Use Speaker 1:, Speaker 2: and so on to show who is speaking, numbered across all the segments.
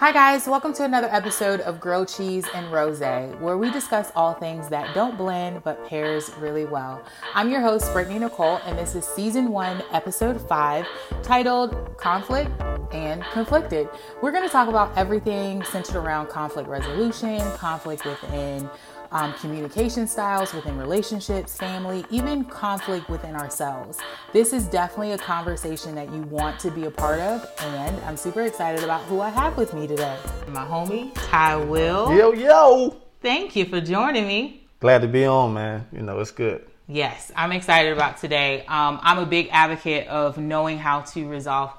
Speaker 1: Hi, guys, welcome to another episode of Grow Cheese and Rose, where we discuss all things that don't blend but pairs really well. I'm your host, Brittany Nicole, and this is season one, episode five, titled Conflict and Conflicted. We're going to talk about everything centered around conflict resolution, conflict within um, communication styles within relationships, family, even conflict within ourselves. This is definitely a conversation that you want to be a part of, and I'm super excited about who I have with me today. My homie, Ty Will.
Speaker 2: Yo, yo.
Speaker 1: Thank you for joining me.
Speaker 2: Glad to be on, man. You know, it's good.
Speaker 1: Yes, I'm excited about today. Um, I'm a big advocate of knowing how to resolve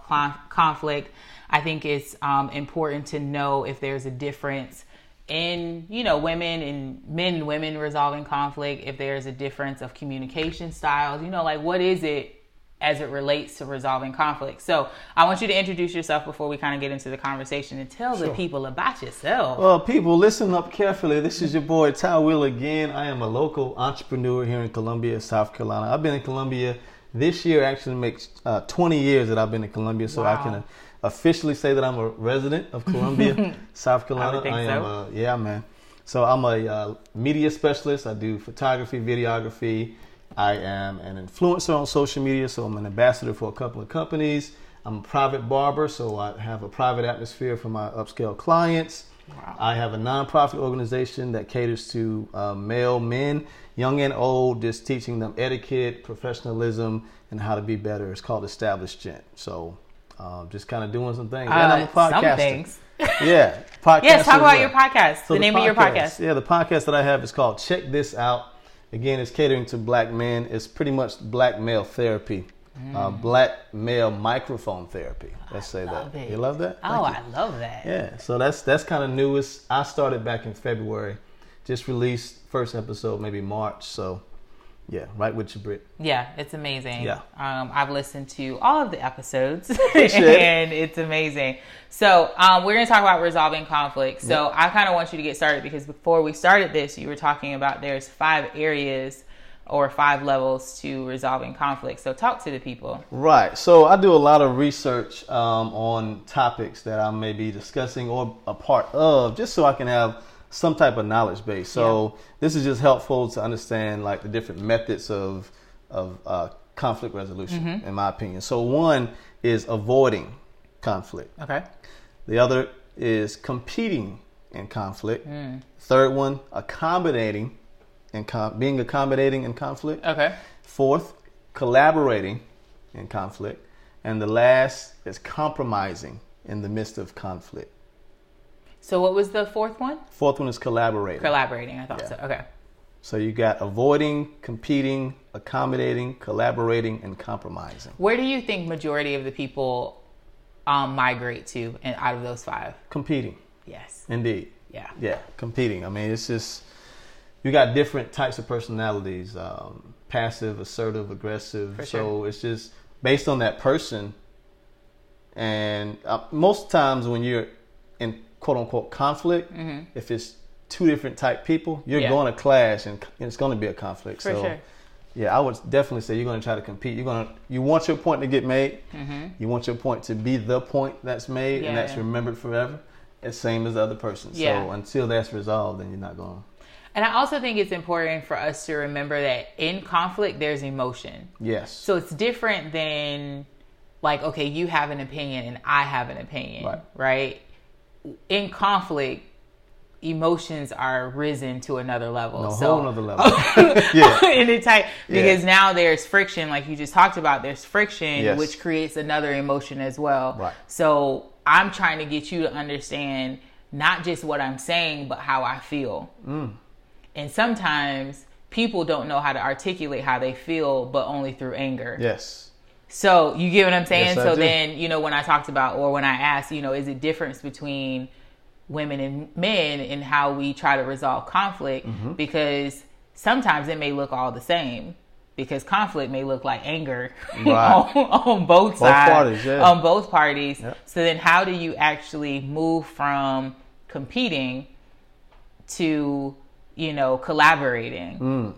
Speaker 1: conflict. I think it's um, important to know if there's a difference in you know women and men and women resolving conflict if there's a difference of communication styles you know like what is it as it relates to resolving conflict? So i want you to introduce yourself before we kind of get into the conversation and tell sure. the people about yourself.
Speaker 2: Well people listen up carefully. This is your boy ty will again. I am a local entrepreneur here in columbia south carolina. I've been in columbia this year actually makes uh, 20 years that i've been in columbia so wow. i can uh, officially say that I'm a resident of Columbia, South Carolina.
Speaker 1: I, I am,
Speaker 2: so. uh, yeah, man. So I'm a uh, media specialist. I do photography, videography. I am an influencer on social media, so I'm an ambassador for a couple of companies. I'm a private barber, so I have a private atmosphere for my upscale clients. Wow. I have a nonprofit organization that caters to uh, male men, young and old, just teaching them etiquette, professionalism, and how to be better. It's called Established Gent. So um, just kind of doing some things.
Speaker 1: Uh, and I'm a podcaster. Some things.
Speaker 2: yeah,
Speaker 1: podcast. yes, talk about well. your podcast. So the, the name podcast, of your podcast.
Speaker 2: Yeah, the podcast that I have is called Check This Out. Again, it's catering to black men. It's pretty much black male therapy. Uh, mm. Uh, black male microphone therapy. Let's say that.
Speaker 1: It.
Speaker 2: You love that?
Speaker 1: oh, I love that.
Speaker 2: Yeah. So that's that's kind of newest. I started back in February. Just released first episode maybe March. So yeah, right with you, Brit.
Speaker 1: Yeah, it's amazing. Yeah. Um, I've listened to all of the episodes and it's amazing. So um, we're going to talk about resolving conflict. So. I kind of want you to get started because before we started this, you were talking about there's five areas or five levels to resolving conflict. So talk to the people.
Speaker 2: Right. So I do a lot of research um, on topics that I may be discussing or a part of just so I can have some type of knowledge base. So yeah. this is just helpful to understand like the different methods of of uh, conflict resolution, mm-hmm. in my opinion. So one is avoiding conflict.
Speaker 1: Okay.
Speaker 2: The other is competing in conflict. Mm. Third one, accommodating and com- being accommodating in conflict.
Speaker 1: Okay.
Speaker 2: Fourth, collaborating in conflict. And the last is compromising in the midst of conflict.
Speaker 1: So what was the fourth one?
Speaker 2: Fourth one is collaborating.
Speaker 1: Collaborating, I thought yeah. so. Okay.
Speaker 2: So you got avoiding, competing, accommodating, collaborating, and compromising.
Speaker 1: Where do you think majority of the people um, migrate to and out of those five?
Speaker 2: Competing.
Speaker 1: Yes.
Speaker 2: Indeed.
Speaker 1: Yeah.
Speaker 2: Yeah, competing. I mean, it's just you got different types of personalities: um, passive, assertive, aggressive. For so sure. it's just based on that person. And uh, most times when you're quote unquote conflict, mm-hmm. if it's two different type people, you're yeah. going to clash and it's going to be a conflict.
Speaker 1: For
Speaker 2: so,
Speaker 1: sure.
Speaker 2: yeah, I would definitely say you're going to try to compete. You're going to you want your point to get made. Mm-hmm. You want your point to be the point that's made yeah, and that's yeah. remembered forever. It's same as the other person. So until that's resolved, then you're not going.
Speaker 1: And I also think it's important for us to remember that in conflict, there's emotion.
Speaker 2: Yes.
Speaker 1: So it's different than like, okay, you have an opinion and I have an opinion, right? right? In conflict, emotions are risen to another level.
Speaker 2: A
Speaker 1: so,
Speaker 2: whole another level.
Speaker 1: yeah. in the type because yeah. now there's friction, like you just talked about. There's friction, yes. which creates another emotion as well.
Speaker 2: Right.
Speaker 1: So I'm trying to get you to understand not just what I'm saying, but how I feel. Mm. And sometimes people don't know how to articulate how they feel, but only through anger.
Speaker 2: Yes.
Speaker 1: So you get what I'm saying? Yes, so then, you know, when I talked about or when I asked, you know, is it difference between women and men and how we try to resolve conflict? Mm-hmm. Because sometimes it may look all the same. Because conflict may look like anger right. on, on, both, both sides, parties, yeah. on both parties. Yep. So then, how do you actually move from competing to, you know, collaborating?
Speaker 2: Mm.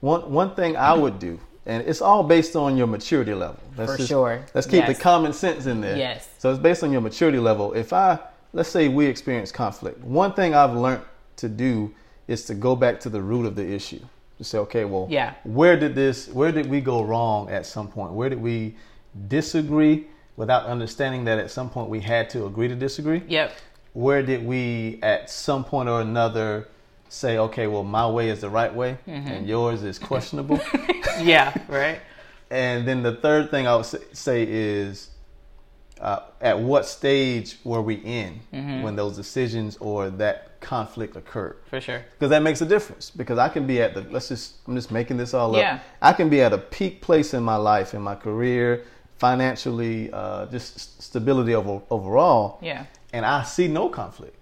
Speaker 2: One one thing I would do and it's all based on your maturity level.
Speaker 1: Let's For just, sure.
Speaker 2: Let's keep yes. the common sense in there.
Speaker 1: Yes.
Speaker 2: So it's based on your maturity level. If I let's say we experience conflict. One thing I've learned to do is to go back to the root of the issue. To say, okay, well,
Speaker 1: Yeah.
Speaker 2: where did this? Where did we go wrong at some point? Where did we disagree without understanding that at some point we had to agree to disagree?
Speaker 1: Yep.
Speaker 2: where did we at some point or another say okay well my way is the right way
Speaker 1: Mm-hmm.
Speaker 2: and yours is questionable
Speaker 1: Yeah. Right.
Speaker 2: and then the third thing i would say- is uh, at what stage were we in
Speaker 1: Mm-hmm.
Speaker 2: when those decisions or that conflict occurred
Speaker 1: For sure.
Speaker 2: because that makes a difference because i can be at the let's just i'm just making this all
Speaker 1: Yeah.
Speaker 2: up i can be at a peak place in my life in my career financially uh, just stability over, overall
Speaker 1: Yeah.
Speaker 2: and I see no conflict.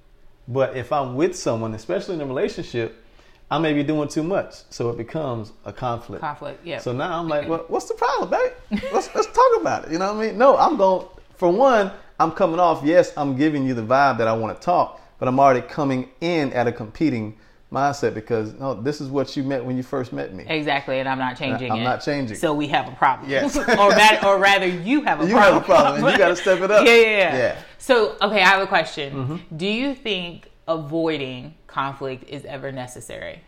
Speaker 2: But if I'm with someone, especially in a relationship, I may be doing too much, so it becomes a conflict.
Speaker 1: Conflict. Yeah.
Speaker 2: So now I'm like, well, what's the problem, babe? Let's, let's talk about it. You know what I mean? No, I'm going. For one, I'm coming off. Yes, I'm giving you the vibe that I want to talk, but I'm already coming in at a competing mindset because no, this is what you meant when you first met me.
Speaker 1: exactly. And I'm not changing
Speaker 2: I'm
Speaker 1: it.
Speaker 2: not changing.
Speaker 1: So we have a problem.
Speaker 2: Yes.
Speaker 1: or, that, or rather, you have a problem.
Speaker 2: You have a problem, and you gotta step it up.
Speaker 1: Yeah, yeah, yeah.
Speaker 2: Yeah. Mm-hmm.
Speaker 1: So, okay, I have a question. Do you think avoiding conflict is ever necessary?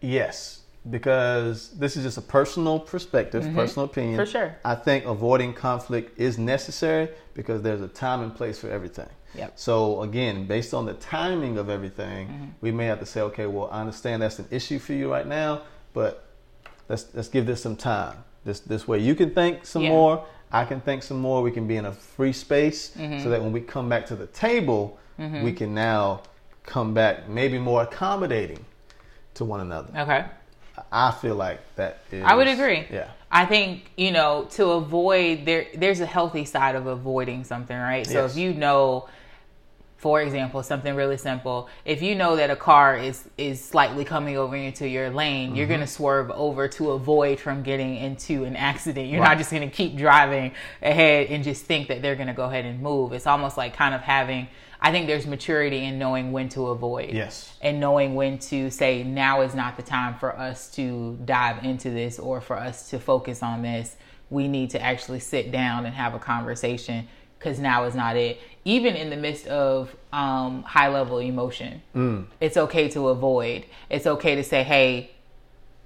Speaker 2: Yes, because this is just a personal perspective, personal opinion.
Speaker 1: Mm-hmm. For sure.
Speaker 2: I think avoiding conflict is necessary because there's a time and place for everything.
Speaker 1: Yep.
Speaker 2: So again, based on the timing of everything,
Speaker 1: Mm-hmm.
Speaker 2: we may have to say, okay, well, I understand that's an issue for you right now, but let's let's give this some time. This this way you can think some
Speaker 1: Yeah.
Speaker 2: more, I can think some more. We can be in a free space
Speaker 1: Mm-hmm.
Speaker 2: so that when we come back to the table, we can now come back maybe more accommodating to one another.
Speaker 1: Okay.
Speaker 2: I feel like that is.
Speaker 1: I would agree.
Speaker 2: Yeah.
Speaker 1: I think you know to avoid there. There's a healthy side of avoiding something, right? So
Speaker 2: Yes.
Speaker 1: if you know, for example, something really simple. If you know that a car is is slightly coming over into your lane, you're
Speaker 2: Mm-hmm.
Speaker 1: going to swerve over to avoid from getting into an accident. You're
Speaker 2: Right.
Speaker 1: not just going to keep driving ahead and just think that they're going to go ahead and move. It's almost like kind of having. I think there's maturity in knowing when to avoid.
Speaker 2: Yes.
Speaker 1: and knowing when to say now is not the time for us to dive into this or for us to focus on this. We need to actually sit down and have a conversation because now is not it. Even in the midst of um, high level emotion it's okay to avoid. It's okay to say hey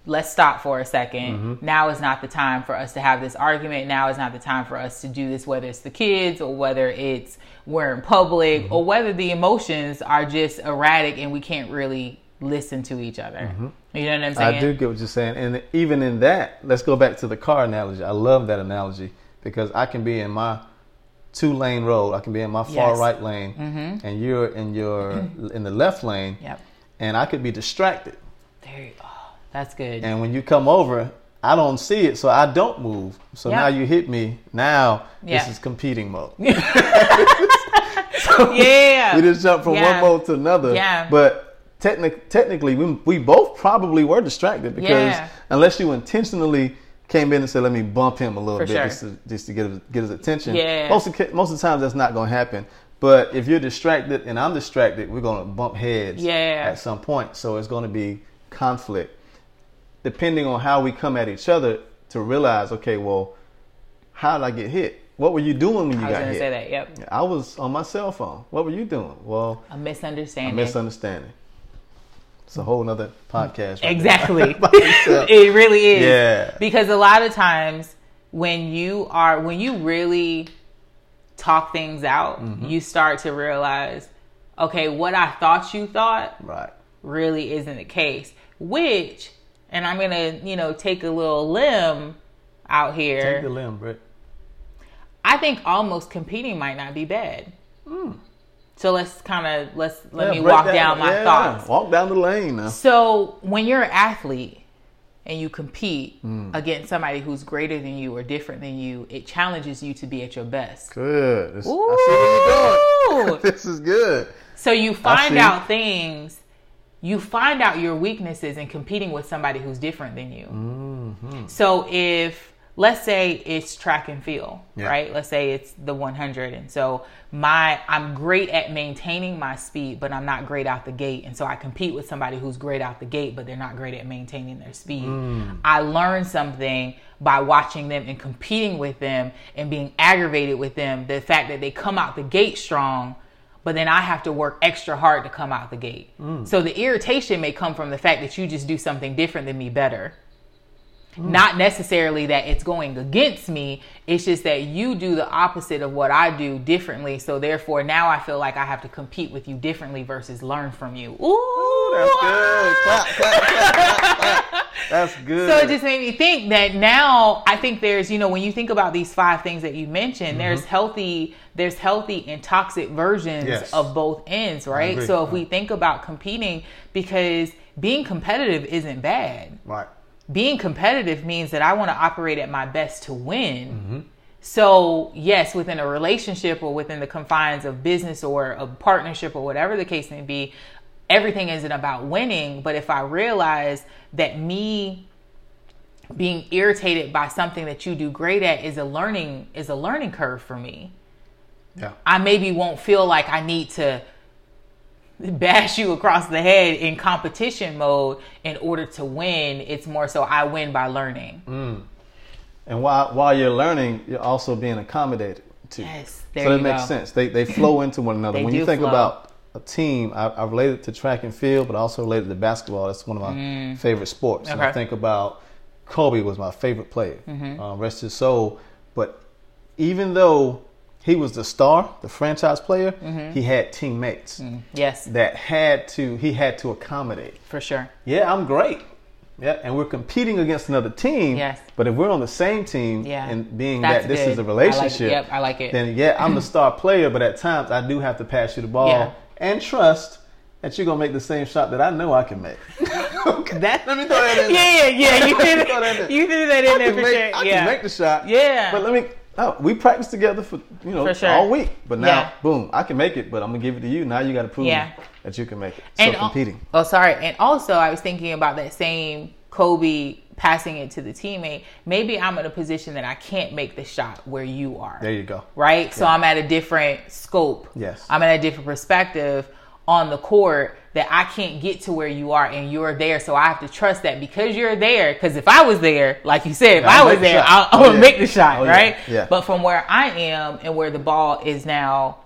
Speaker 1: let's stop for a 2nd mm-hmm. Now is not the time for us to have this argument. Now is not the time for us to do this, whether it's the kids or whether it's we're in public mm-hmm. or whether the emotions are just erratic and we can't really listen to each other. Mm-hmm. You know what I'm saying?
Speaker 2: I do get what you're saying, and even in that, let's go back to the car analogy. I love that analogy because I can be in my two lane road. I can be in my far
Speaker 1: Yes. Mm-hmm.
Speaker 2: right lane, and you're in your in the left lane,
Speaker 1: Yep.
Speaker 2: and I could be distracted.
Speaker 1: There you go. That's good.
Speaker 2: And when you come over, I don't see it, so I don't move. So
Speaker 1: Yeah.
Speaker 2: now you hit me. Now
Speaker 1: Yeah.
Speaker 2: this is competing mode.
Speaker 1: yeah.
Speaker 2: we just jumped from
Speaker 1: Yeah.
Speaker 2: one mode to another.
Speaker 1: Yeah.
Speaker 2: But technic- technically, we, we both probably were distracted because
Speaker 1: Yeah.
Speaker 2: unless you intentionally came in and said, "Let me bump him a little
Speaker 1: For
Speaker 2: bit
Speaker 1: sure.
Speaker 2: just to just to get his, get his attention,"
Speaker 1: Yeah.
Speaker 2: most of, most of the times that's not going to happen. But if you're distracted and I'm distracted, we're going to bump heads
Speaker 1: Yeah.
Speaker 2: at some point. So it's going to be conflict, depending on how we come at each other to realize, okay, well, how did I get hit? What were you doing when you
Speaker 1: I was
Speaker 2: got
Speaker 1: going
Speaker 2: hit?
Speaker 1: to say that. Yep.
Speaker 2: I was on my cell phone. What were you doing? Well,
Speaker 1: A
Speaker 2: a
Speaker 1: misunderstanding.
Speaker 2: misunderstanding. It's a whole nother podcast. right
Speaker 1: Exactly.
Speaker 2: there. By itself.
Speaker 1: it really is.
Speaker 2: Yeah.
Speaker 1: Because a lot of times when you are when you really talk things out,
Speaker 2: Mm-hmm.
Speaker 1: you start to realize, okay, what I thought you thought
Speaker 2: right.
Speaker 1: really isn't the case. Which, and I'm gonna, you know, take a little limb out here.
Speaker 2: Take the limb, Britt.
Speaker 1: I think almost competing might not be bad. So let's kind of let's let.
Speaker 2: Yeah,
Speaker 1: me walk
Speaker 2: that-
Speaker 1: down my
Speaker 2: yeah,
Speaker 1: thoughts.
Speaker 2: Walk down the lane now.
Speaker 1: So when you're an athlete and you compete
Speaker 2: Hmm.
Speaker 1: against somebody who's greater than you or different than you, it challenges you to be at your best.
Speaker 2: Good. This- I see what you're doing.
Speaker 1: Ooh.
Speaker 2: this is good.
Speaker 1: So you find out things, you find out your weaknesses in competing with somebody who's different than you.
Speaker 2: Mm-hmm.
Speaker 1: So if let's say it's track and field,
Speaker 2: Yeah.
Speaker 1: right? Let's say it's the 100 and so my I'm great at maintaining my speed, but I'm not great out the gate. And so I compete with somebody who's great out the gate, but they're not great at maintaining their speed.
Speaker 2: Mm.
Speaker 1: I learn something by watching them and competing with them and being aggravated with them. The fact that they come out the gate strong, but then I have to work extra hard to come out the gate. Mm. So the irritation may come from the fact that you just do something different than me better. Mm. Not necessarily that it's going against me. It's just that you do the opposite of what I do differently. So therefore, now I feel like I have to compete with you differently versus learn from you. Ooh,
Speaker 2: That's good. Ah! Clap, clap, clap, clap, clap. That's good.
Speaker 1: So it just made me think that now I think there's, you know, when you think about these five things that you mentioned, mm-hmm. there's healthy, there's healthy and toxic versions
Speaker 2: Yes.
Speaker 1: of both ends, right? So if we think about competing, because being competitive isn't bad.
Speaker 2: right.
Speaker 1: Being competitive means that I want to operate at my best to win.
Speaker 2: Mm-hmm.
Speaker 1: So, yes, within a relationship or within the confines of business or a partnership or whatever the case may be, everything isn't about winning. But if I realize that me being irritated by something that you do great at is a learning is a learning curve for me.
Speaker 2: Yeah.
Speaker 1: I maybe won't feel like I need to bash you across the head in competition mode in order to win. It's more so I win by learning.
Speaker 2: Mm. And while while you're learning, you're also being accommodated too.
Speaker 1: Yes, there
Speaker 2: so that makes
Speaker 1: go.
Speaker 2: sense. They they flow into one another. When you think
Speaker 1: flow.
Speaker 2: about a team, I, I relate it to track and field, but also related to basketball. That's one of my favorite sports. And I
Speaker 1: Mm.
Speaker 2: Think about Kobe was my favorite player.
Speaker 1: Mm-hmm.
Speaker 2: Uh, rest his soul. But even though he was the star, the franchise player,
Speaker 1: Mm-hmm.
Speaker 2: he had teammates
Speaker 1: Yes,
Speaker 2: that had to he had to accommodate.
Speaker 1: for sure.
Speaker 2: Yeah, I'm great. Yeah, and we're competing against another team.
Speaker 1: Yes.
Speaker 2: But if we're on the same team
Speaker 1: Yeah.
Speaker 2: and being
Speaker 1: That's
Speaker 2: that this
Speaker 1: good.
Speaker 2: is a
Speaker 1: I like
Speaker 2: relationship,
Speaker 1: Yep, I like it.
Speaker 2: then yeah, I'm the star player, but at times I do have to pass you the ball
Speaker 1: Yeah.
Speaker 2: and trust that you're gonna make the same shot that I know I can make. okay.
Speaker 1: That,
Speaker 2: Let me throw that in there.
Speaker 1: Yeah, yeah, yeah. You threw
Speaker 2: throw that
Speaker 1: that,
Speaker 2: in.
Speaker 1: you threw that in
Speaker 2: I
Speaker 1: there for
Speaker 2: make,
Speaker 1: sure.
Speaker 2: I
Speaker 1: yeah.
Speaker 2: can make the shot.
Speaker 1: Yeah.
Speaker 2: But let me oh, we practiced together for you know
Speaker 1: sure.
Speaker 2: all week. But now
Speaker 1: Yeah.
Speaker 2: boom, I can make it, but I'm gonna give it to you. Now you gotta prove
Speaker 1: Yeah.
Speaker 2: that you can make it.
Speaker 1: and
Speaker 2: so
Speaker 1: al-
Speaker 2: competing.
Speaker 1: Oh, sorry. And also, I was thinking about that same Kobe passing it to the teammate. Maybe I'm in a position that I can't make the shot where you are.
Speaker 2: There you go.
Speaker 1: right? So I'm at a different scope.
Speaker 2: Yes.
Speaker 1: I'm at a different perspective on the court that I can't get to where you are and you're there. So I have to trust that because you're there. Because if I was there, like you said, if
Speaker 2: Yeah,
Speaker 1: I was
Speaker 2: the
Speaker 1: there,
Speaker 2: shot.
Speaker 1: I'll, I'm
Speaker 2: Oh, yeah.
Speaker 1: make the shot,
Speaker 2: Oh,
Speaker 1: right?
Speaker 2: Yeah.
Speaker 1: But from where I am and where the ball is now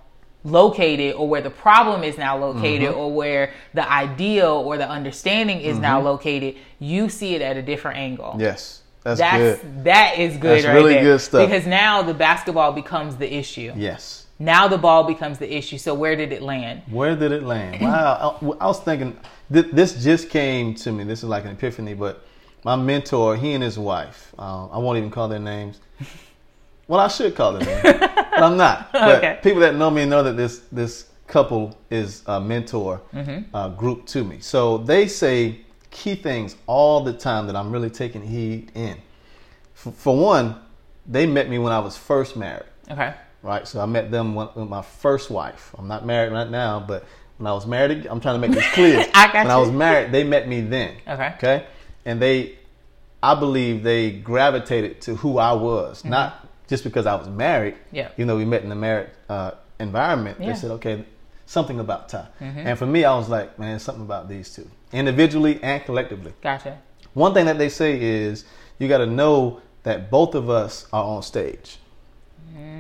Speaker 1: located or where the problem is now located
Speaker 2: Mm-hmm.
Speaker 1: or where the ideal or the understanding is now located you see it at a different angle
Speaker 2: Yes. That's,
Speaker 1: that's
Speaker 2: good.
Speaker 1: that is good
Speaker 2: That's
Speaker 1: right
Speaker 2: really
Speaker 1: there.
Speaker 2: good stuff.
Speaker 1: because now the basketball becomes the issue
Speaker 2: Yes.
Speaker 1: Now the ball becomes the issue. So where did it land?
Speaker 2: Where did it land? Wow. I, I was thinking, th- this just came to me. This is like an epiphany, but my mentor, he and his wife, um, I won't even call their names. Well, I should call their names, but I'm not. But
Speaker 1: Okay.
Speaker 2: people that know me know that this, this couple is a mentor
Speaker 1: Mm-hmm.
Speaker 2: uh, group to me. So they say key things all the time that I'm really taking heed in. F- for one, they met me when I was first married
Speaker 1: Okay.
Speaker 2: Right? So I met them when, with my first wife. I'm not married right now, but when I was married, I'm trying to make this clear.
Speaker 1: I got
Speaker 2: when I was married, they met me then.
Speaker 1: Okay.
Speaker 2: Okay. And they, I believe they gravitated to who I was, not just because I was married.
Speaker 1: Mm-hmm. Yeah.
Speaker 2: You know, we met in the married uh, environment.
Speaker 1: Yeah. Mm-hmm.
Speaker 2: They said, okay, something about Ty. And for me, I was like, man, something about these two, individually and collectively.
Speaker 1: Gotcha.
Speaker 2: One thing that they say is you got to know that both of us are on stage.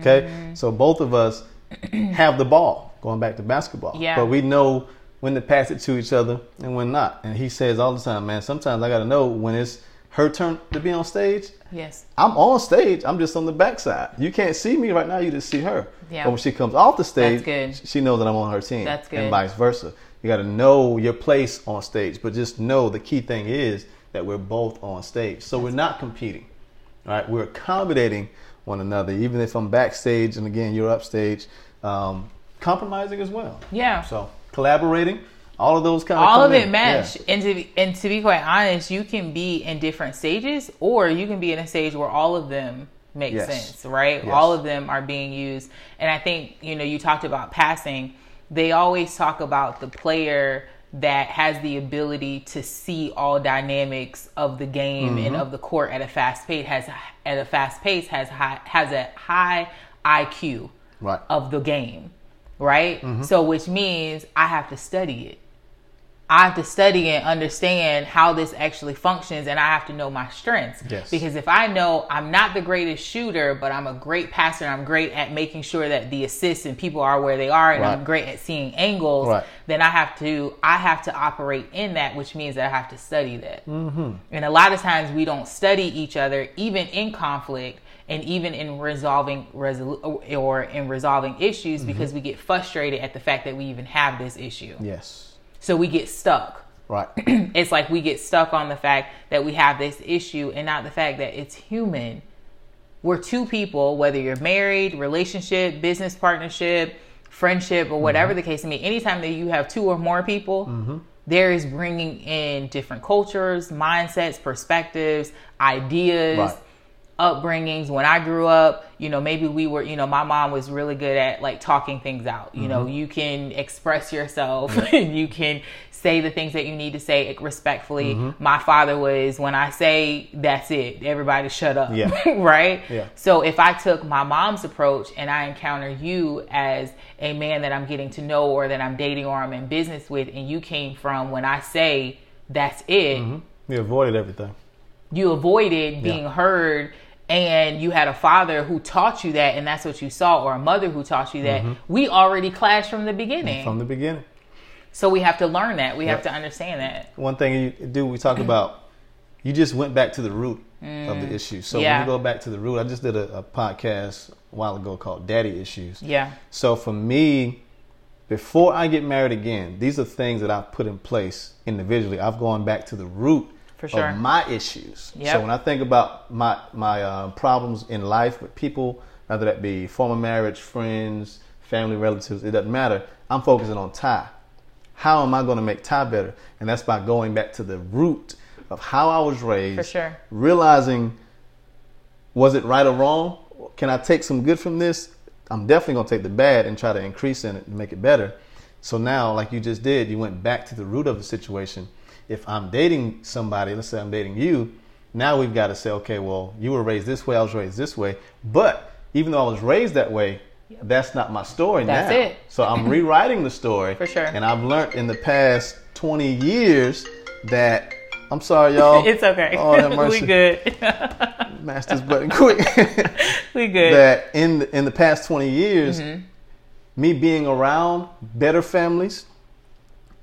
Speaker 2: Okay,
Speaker 1: Mm.
Speaker 2: so both of us have the ball. Going back to basketball,
Speaker 1: Yeah.
Speaker 2: But we know when to pass it to each other and when not. And he says all the time, man. Sometimes I got to know when it's her turn to be on stage.
Speaker 1: Yes.
Speaker 2: I'm on stage. I'm just on the backside. You can't see me right now. You just see her.
Speaker 1: Yeah.
Speaker 2: But when she comes off the stage,
Speaker 1: That's good.
Speaker 2: she knows that I'm on her team.
Speaker 1: That's good.
Speaker 2: And vice versa. You got to know your place on stage, but just know the key thing is that we're both on stage. So we're not competing. All right, we're accommodating one another, even if I'm backstage and again you're upstage. Um, compromising as well.
Speaker 1: Yeah.
Speaker 2: So collaborating, all of those kind of
Speaker 1: All of it
Speaker 2: in.
Speaker 1: mesh.
Speaker 2: Yeah.
Speaker 1: And to be, and to be quite honest, you can be in different stages, or you can be in a stage where all of them make
Speaker 2: Yes.
Speaker 1: sense, right?
Speaker 2: Yes.
Speaker 1: All of them are being used. And I think you know you talked about passing. They always talk about the player that has the ability to see all dynamics of the game and mm-hmm. of the court at a fast pace has at a fast pace has high, has a high IQ
Speaker 2: Right.
Speaker 1: of the game, right? Mm-hmm. So which means I have to study it. I have to study and understand how this actually functions and I have to know my strengths.
Speaker 2: Yes.
Speaker 1: Because if I know I'm not the greatest shooter, but I'm a great passer, I'm great at making sure that the assists and people are where they are and
Speaker 2: Right.
Speaker 1: I'm great at seeing angles,
Speaker 2: Right.
Speaker 1: then I have to I have to operate in that, which means that I have to study that. Mm-hmm. And a lot of times we don't study each other, even in conflict and even in resolving resolu- or in resolving issues,
Speaker 2: Mm-hmm.
Speaker 1: because we get frustrated at the fact that we even have this issue.
Speaker 2: Yes.
Speaker 1: So we get stuck.
Speaker 2: Right.
Speaker 1: It's like we get stuck on the fact that we have this issue and not the fact that it's human. We're two people, whether you're married, relationship, business partnership, friendship, or whatever mm-hmm. the case may be. Anytime that you have two or more people, mm-hmm. there is bringing in different cultures, mindsets, perspectives, ideas
Speaker 2: Right.
Speaker 1: Upbringings when i grew up you know maybe we were you know my mom was really good at like talking things out you know
Speaker 2: Mm-hmm.
Speaker 1: you can express yourself and you can say the things that you need to say respectfully
Speaker 2: Mm-hmm.
Speaker 1: my father was when i say that's it everybody shut up
Speaker 2: Yeah.
Speaker 1: right
Speaker 2: Yeah.
Speaker 1: so if i took my mom's approach and i encounter you as a man that i'm getting to know or that i'm dating or i'm in business with and you came from when i say that's it
Speaker 2: you avoided everything.
Speaker 1: you avoided being heard and you had a father who taught you that and that's what you saw or a mother who taught you that we already clashed from the beginning
Speaker 2: Mm-hmm. From the beginning.
Speaker 1: so we have to learn that we have to understand that
Speaker 2: One thing you do, we talk about, you just went back to the root of the issue. So
Speaker 1: Mm. Yeah.
Speaker 2: when you go back to the root, I just did a, a podcast a while ago called Daddy Issues.
Speaker 1: yeah
Speaker 2: So for me, before I get married again, these are things that I've put in place individually. I've gone back to the root
Speaker 1: For sure.
Speaker 2: of my issues.
Speaker 1: Yep.
Speaker 2: So when I think about my my uh, problems in life with people, whether that be former marriage, friends, family, relatives, it doesn't matter. I'm focusing on Ty. How am I going to make Ty better? And that's by going back to the root of how I was raised.
Speaker 1: For sure.
Speaker 2: Realizing was it right or wrong? Can I take some good from this? I'm definitely going to take the bad and try to increase in it and make it better. So now, like you just did, you went back to the root of the situation. If I'm dating somebody, let's say I'm dating you, now we've got to say, okay, well, you were raised this way, I was raised this way. But even though I was raised that way, that's not my story
Speaker 1: That's
Speaker 2: now.
Speaker 1: it.
Speaker 2: So I'm rewriting the story.
Speaker 1: For sure.
Speaker 2: And I've learned in the past 20 years that, I'm sorry, y'all.
Speaker 1: it's okay
Speaker 2: Oh,
Speaker 1: we good
Speaker 2: Mash this button quick.
Speaker 1: we good
Speaker 2: that in the, in the past 20 years,
Speaker 1: Mm-hmm.
Speaker 2: Me being around better families,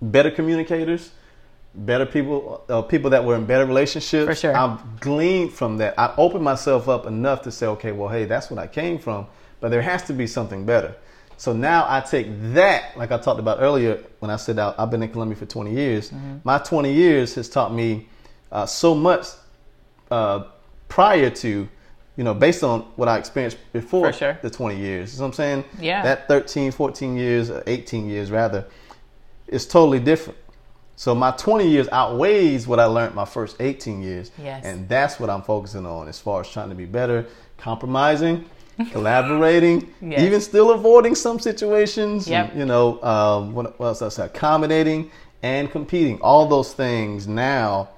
Speaker 2: better communicators, better people, uh, people that were in better relationships,
Speaker 1: For sure.
Speaker 2: I've gleaned from that. I opened myself up enough to say, okay, well, hey, that's what I came from, but there has to be something better. So now I take that, like I talked about earlier when I said I- I've been in Columbia for 20 years.
Speaker 1: Mm-hmm.
Speaker 2: My 20 years has taught me uh, so much uh, prior to, you know, based on what I experienced before
Speaker 1: For sure.
Speaker 2: the 20 years. You know what I'm saying?
Speaker 1: Yeah.
Speaker 2: That 13, 14 years, uh, 18 years rather, is totally different. So my 20 years outweighs what I learned my first 18 years.
Speaker 1: Yes.
Speaker 2: And that's what I'm focusing on as far as trying to be better, compromising, collaborating,
Speaker 1: Yes.
Speaker 2: even still avoiding some situations.
Speaker 1: Yep.
Speaker 2: You know, um, what, what else I say? Accommodating and competing. All those things now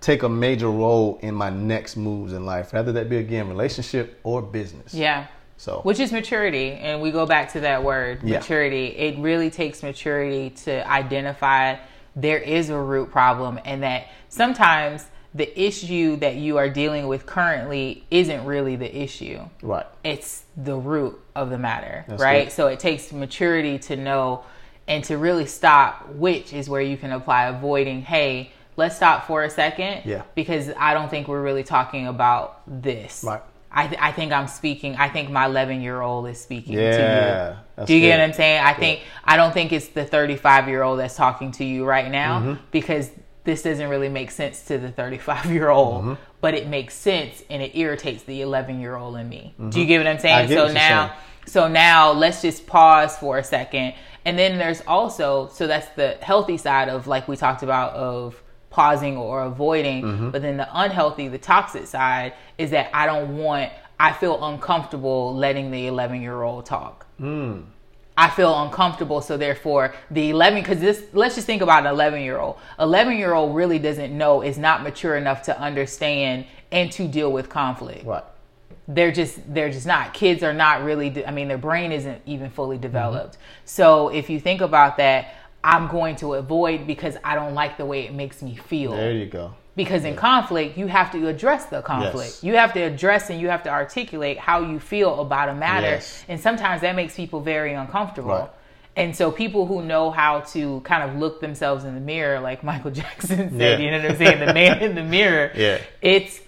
Speaker 2: take a major role in my next moves in life, whether that be again relationship or business.
Speaker 1: yeah
Speaker 2: So
Speaker 1: which is maturity and we go back to that word
Speaker 2: Yeah.
Speaker 1: maturity it really takes maturity to identify there is a root problem and that sometimes the issue that you are dealing with currently isn't really the issue
Speaker 2: right.
Speaker 1: it's the root of the matter
Speaker 2: That's
Speaker 1: right
Speaker 2: good.
Speaker 1: so it takes maturity to know and to really stop which is where you can apply avoiding hey let's stop for a second
Speaker 2: Yeah.
Speaker 1: because i don't think we're really talking about this
Speaker 2: Right.
Speaker 1: I, th- I think I'm speaking. I think my 11 year old is speaking to you. Do you get what I'm saying? I think I don't think it's the 35 year old that's talking to you right now
Speaker 2: Mm-hmm.
Speaker 1: because this doesn't really make sense to the 35 year old,
Speaker 2: Mm-hmm.
Speaker 1: but it makes sense and it irritates the 11 year old in me. Do you get what I'm
Speaker 2: Mm-hmm.
Speaker 1: Saying? So now,
Speaker 2: saying.
Speaker 1: so now let's just pause for a second. And then there's also, so that's the healthy side of like we talked about of pausing or avoiding.
Speaker 2: Mm-hmm.
Speaker 1: But then the unhealthy, the toxic side is that I don't want, I feel uncomfortable letting the 11 year old talk. I feel uncomfortable. So therefore, the 11, because this, let's just think about an 11 year old. 11 year old really doesn't know, is not mature enough to understand and to deal with conflict
Speaker 2: Right.
Speaker 1: they're just they're just not kids are not really i mean their brain isn't even fully developed so if you think about that I'm going to avoid because I don't like the way it makes me feel.
Speaker 2: There you go.
Speaker 1: Because in conflict, you have to address the conflict.
Speaker 2: Yes.
Speaker 1: You have to address and you have to articulate how you feel about a matter.
Speaker 2: Yes.
Speaker 1: And sometimes that makes people very uncomfortable.
Speaker 2: Right.
Speaker 1: And so people who know how to kind of look themselves in the mirror, like Michael Jackson said,
Speaker 2: Yeah.
Speaker 1: you know what I'm saying? The man in the mirror.
Speaker 2: Yeah.
Speaker 1: It's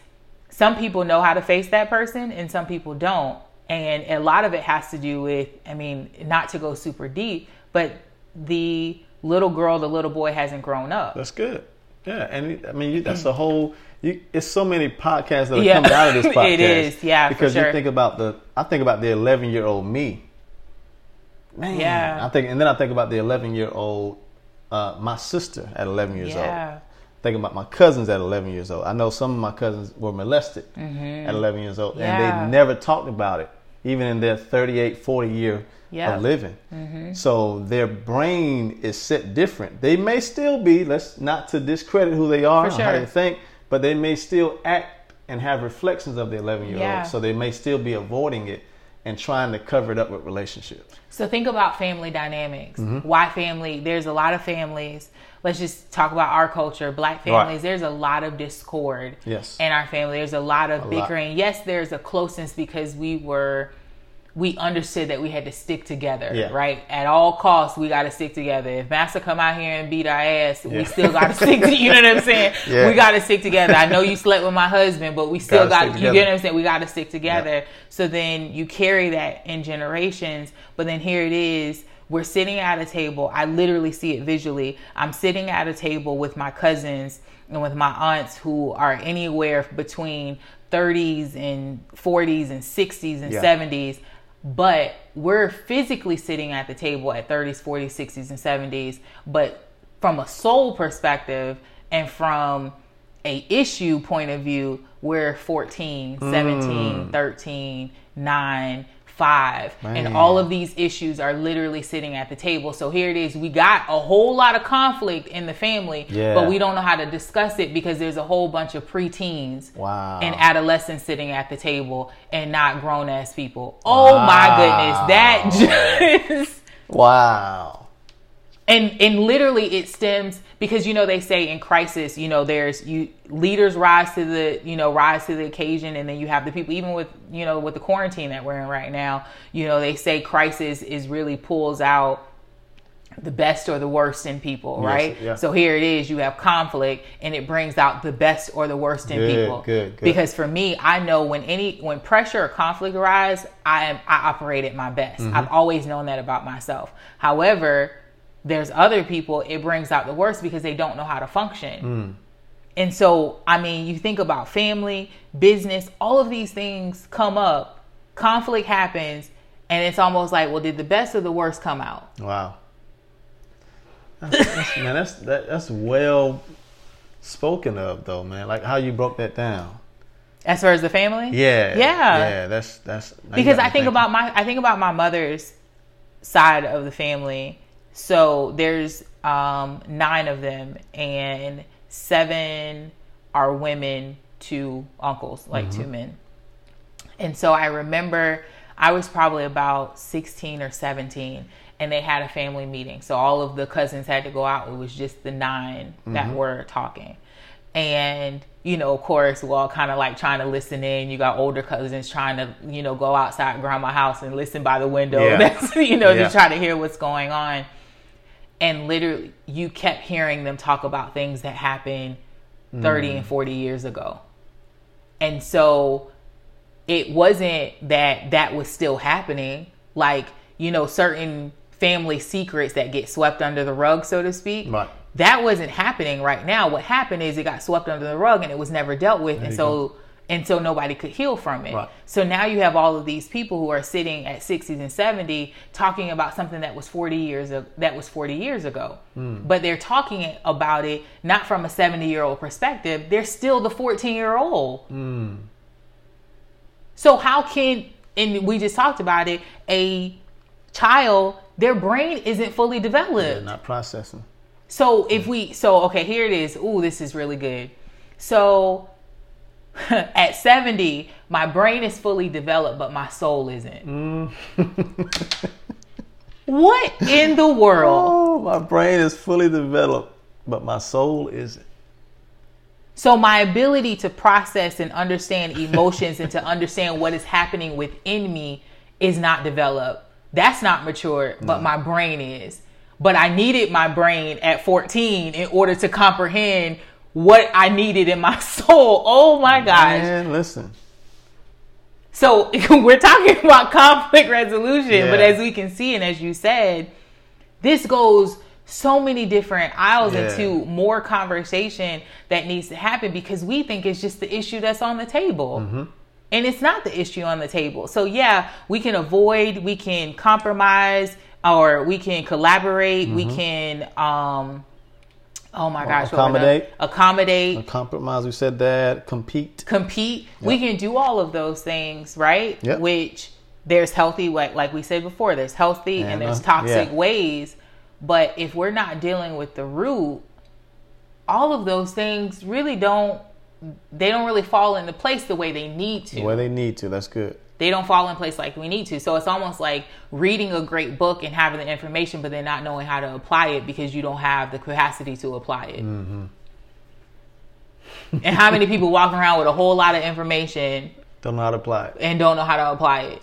Speaker 1: some people know how to face that person and some people don't. And a lot of it has to do with, I mean, not to go super deep, but the little girl, the little boy hasn't grown up.
Speaker 2: That's good. Yeah, and I mean you, that's a whole. You, it's so many podcasts that are
Speaker 1: Yeah.
Speaker 2: coming out of this podcast.
Speaker 1: is, yeah, for
Speaker 2: Because
Speaker 1: sure.
Speaker 2: you think about the, I think about the 11 year old me. Man,
Speaker 1: Yeah.
Speaker 2: I think, and then I think about the 11 year old, uh, my sister at 11 years
Speaker 1: Yeah.
Speaker 2: old. Thinking about my cousins at 11 years old. I know some of my cousins were molested at 11 years old,
Speaker 1: Mm-hmm. Yeah.
Speaker 2: and they never talked about it, even in their 38, 40 year
Speaker 1: Yeah.
Speaker 2: of living.
Speaker 1: Mm-hmm.
Speaker 2: So their brain is set different. They may still be, let's not to discredit who they are, or how they think, but they may still act and have reflections of the 11 year old. So they may still be avoiding it and trying to cover it up with relationships.
Speaker 1: So think about family dynamics.
Speaker 2: Mm-hmm.
Speaker 1: Why family? There's a lot of families. Let's just talk about our culture, black families. There's a lot of discord
Speaker 2: Yes.
Speaker 1: in our family. There's a lot of
Speaker 2: lot.
Speaker 1: bickering. Yes, there's a closeness because we were we understood that we had to stick together,
Speaker 2: Yeah.
Speaker 1: right? At all costs, we got to stick together. If Master come out here and beat our ass, we still got to stick. To, you know what I'm saying?
Speaker 2: Yeah.
Speaker 1: We got to stick together. I know you slept with my husband, but we still
Speaker 2: Gotta
Speaker 1: got. You
Speaker 2: together.
Speaker 1: get what I'm saying? We got to stick together. So then you carry that in generations. But then here it is. We're sitting at a table. I literally see it visually. I'm sitting at a table with my cousins and with my aunts who are anywhere between 30s and 40s and 60s and
Speaker 2: Yeah.
Speaker 1: 70s. But we're physically sitting at the table at 30s, 40s, 60s, and 70s. But from a soul perspective and from a issue point of view, we're 14, 17, mm. 13, 9, 5.
Speaker 2: Man.
Speaker 1: And all of these issues are literally sitting at the table. So here it is. We got a whole lot of conflict in the family,
Speaker 2: Yeah.
Speaker 1: but we don't know how to discuss it because there's a whole bunch of preteens
Speaker 2: Wow.
Speaker 1: and adolescents sitting at the table and not grown ass people. Oh my goodness. That just
Speaker 2: wow.
Speaker 1: And and literally it stems because you know they say in crisis you know there's you leaders rise to the you know rise to the occasion and then you have the people even with you know with the quarantine that we're in right now you know they say crisis is really pulls out the best or the worst in people
Speaker 2: Yes,
Speaker 1: right
Speaker 2: yeah.
Speaker 1: so here it is you have conflict and it brings out the best or the worst in
Speaker 2: Good,
Speaker 1: people
Speaker 2: good, good.
Speaker 1: because for me i know when any when pressure or conflict arise i am i operate at my best
Speaker 2: Mm-hmm.
Speaker 1: i've always known that about myself however there's other people it brings out the worst because they don't know how to function
Speaker 2: Mm.
Speaker 1: and so i mean you think about family business all of these things come up conflict happens and it's almost like well did the best or the worst come out
Speaker 2: Wow. That's, that's, man, that's that, that's well spoken of though, man. Like how you broke that down.
Speaker 1: as far as the family
Speaker 2: Yeah.
Speaker 1: yeah
Speaker 2: Yeah. That's that's
Speaker 1: because I think
Speaker 2: thinking.
Speaker 1: about my I think about my mother's side of the family. So there's um, nine of them, and seven are women, two uncles, like
Speaker 2: Mm-hmm.
Speaker 1: two men. And so I remember I was probably about 16 or 17 and they had a family meeting. So all of the cousins had to go out. It was just the 9 that were talking. And, you know, of course, we're all kind of like trying to listen in. You got older cousins trying to, you know, go outside grandma's house and listen by the window.
Speaker 2: Yeah.
Speaker 1: That's, you know,
Speaker 2: Yeah.
Speaker 1: to try to hear what's going on. And literally, you kept hearing them talk about things that happened 30 and 40 years ago. And so it wasn't that that was still happening. Like, you know, certain family secrets that get swept under the rug, so to speak.
Speaker 2: Right.
Speaker 1: That wasn't happening right now. What happened is it got swept under the rug and it was never dealt with. and so and so nobody could heal from it.
Speaker 2: Right.
Speaker 1: So now you have all of these people who are sitting at 60s and 70 talking about something that was 40 years ago, that was 40 years ago.
Speaker 2: Hmm.
Speaker 1: But they're talking about it not from a 70-year-old perspective. They're still the 14-year-old.
Speaker 2: Hmm.
Speaker 1: So how can and we just talked about it, a child their brain isn't fully developed.
Speaker 2: Yeah, not processing.
Speaker 1: So if we so okay, here it is. Ooh, this is really good. So at 70, my brain is fully developed, but my soul isn't. Mm. what in the world?
Speaker 2: Oh, my brain is fully developed, but my soul isn't.
Speaker 1: So my ability to process and understand emotions and to understand what is happening within me is not developed. That's not mature, but my brain is. But I needed my brain at 14 in order to comprehend what I needed in my soul. Oh my gosh.
Speaker 2: Man, listen.
Speaker 1: So we're talking about conflict resolution, but as we can see, and as you said, this goes so many different aisles
Speaker 2: Yeah.
Speaker 1: into more conversation that needs to happen because we think it's just the issue that's on the table.
Speaker 2: Mm-hmm.
Speaker 1: And it's not the issue on the table. So, yeah, we can avoid, we can compromise, or we can collaborate, we can, um, oh my gosh, what were the-.
Speaker 2: Accommodate.
Speaker 1: accommodate,
Speaker 2: Compromise, we said that. Compete.
Speaker 1: compete. We can do all of those things, right?
Speaker 2: Yep.
Speaker 1: Which there's healthy, like like we said before, there's healthy and,
Speaker 2: And,
Speaker 1: there's
Speaker 2: uh,
Speaker 1: toxic
Speaker 2: yeah.
Speaker 1: ways. But if we're not dealing with the root, all of those things really don't. They don't really fall into place the way they need to
Speaker 2: The way they need to. That's good.
Speaker 1: They don't fall in place like we need to. So it's almost like reading a great book and having the information, but then not knowing how to apply it because you don't have the capacity to apply it.
Speaker 2: Mm-hmm.
Speaker 1: and how many people walk around with a whole lot of information
Speaker 2: Don't know how to apply it.
Speaker 1: and don't know how to apply it?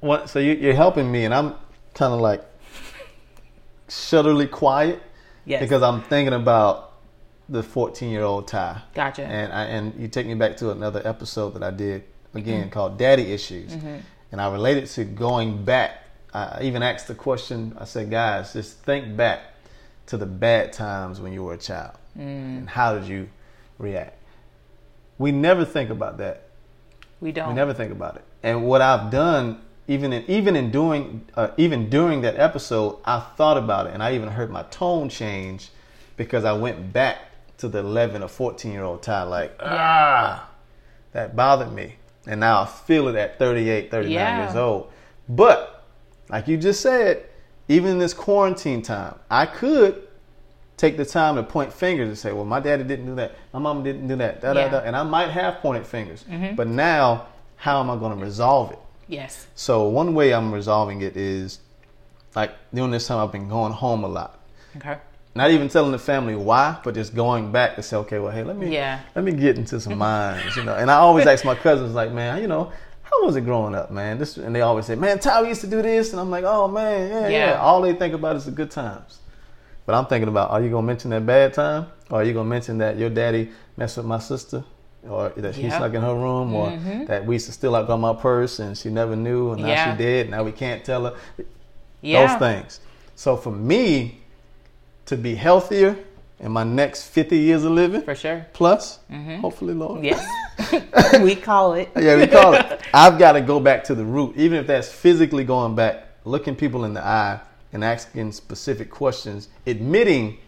Speaker 2: What, so you, you're helping me, and I'm kind of like shutterly quiet
Speaker 1: Yes.
Speaker 2: because I'm thinking about the 14 year old Ty.
Speaker 1: Gotcha.
Speaker 2: And I, and you take me back to another episode that I did again called Daddy Issues, and I related to going back. I even asked the question. I said, guys, just think back to the bad times when you were a child, and how did you react? We never think about that
Speaker 1: we don't.
Speaker 2: we never think about it. And what I've done, even in even in doing, uh, even during that episode, I thought about it, and I even heard my tone change because I went back to the 11 or 14 year old Ty, like ah, that bothered me, and now I feel it at 38, 39
Speaker 1: Yeah.
Speaker 2: years old. But like you just said, even in this quarantine time, I could take the time to point fingers and say, "Well, my daddy didn't do that, my mom didn't do that," da, da,
Speaker 1: Yeah. Mm-hmm.
Speaker 2: da. and I might have pointed fingers. But now, how am I going to resolve it?
Speaker 1: yes.
Speaker 2: So one way I'm resolving it is, like during this time, I've been going home a lot.
Speaker 1: Okay.
Speaker 2: Not even telling the family why, but just going back to say, okay, well, hey, let me
Speaker 1: Yeah.
Speaker 2: let me get into some minds, you know. And I always ask my cousins, like, man, you know, how was it growing up, man? This, and they always say, man, Ty used to do this, and I'm like, oh man, yeah, yeah.
Speaker 1: Yeah.
Speaker 2: All they think about is the good times. But I'm thinking about, are you gonna mention that bad time, or are you gonna mention that your daddy messed with my sister, or that she
Speaker 1: Yeah.
Speaker 2: snuck in her room, or mm-hmm. that we used to steal out on my purse and she never knew, and now
Speaker 1: Yeah.
Speaker 2: she did. Now we can't tell her
Speaker 1: Yeah.
Speaker 2: those things. So for me to be healthier in my next 50 years of living
Speaker 1: For sure.
Speaker 2: plus, mm-hmm. hopefully, Lord.
Speaker 1: Yes. we call it.
Speaker 2: Yeah, we call it. I've got to go back to the root, even if that's physically going back, looking people in the eye and asking specific questions, admitting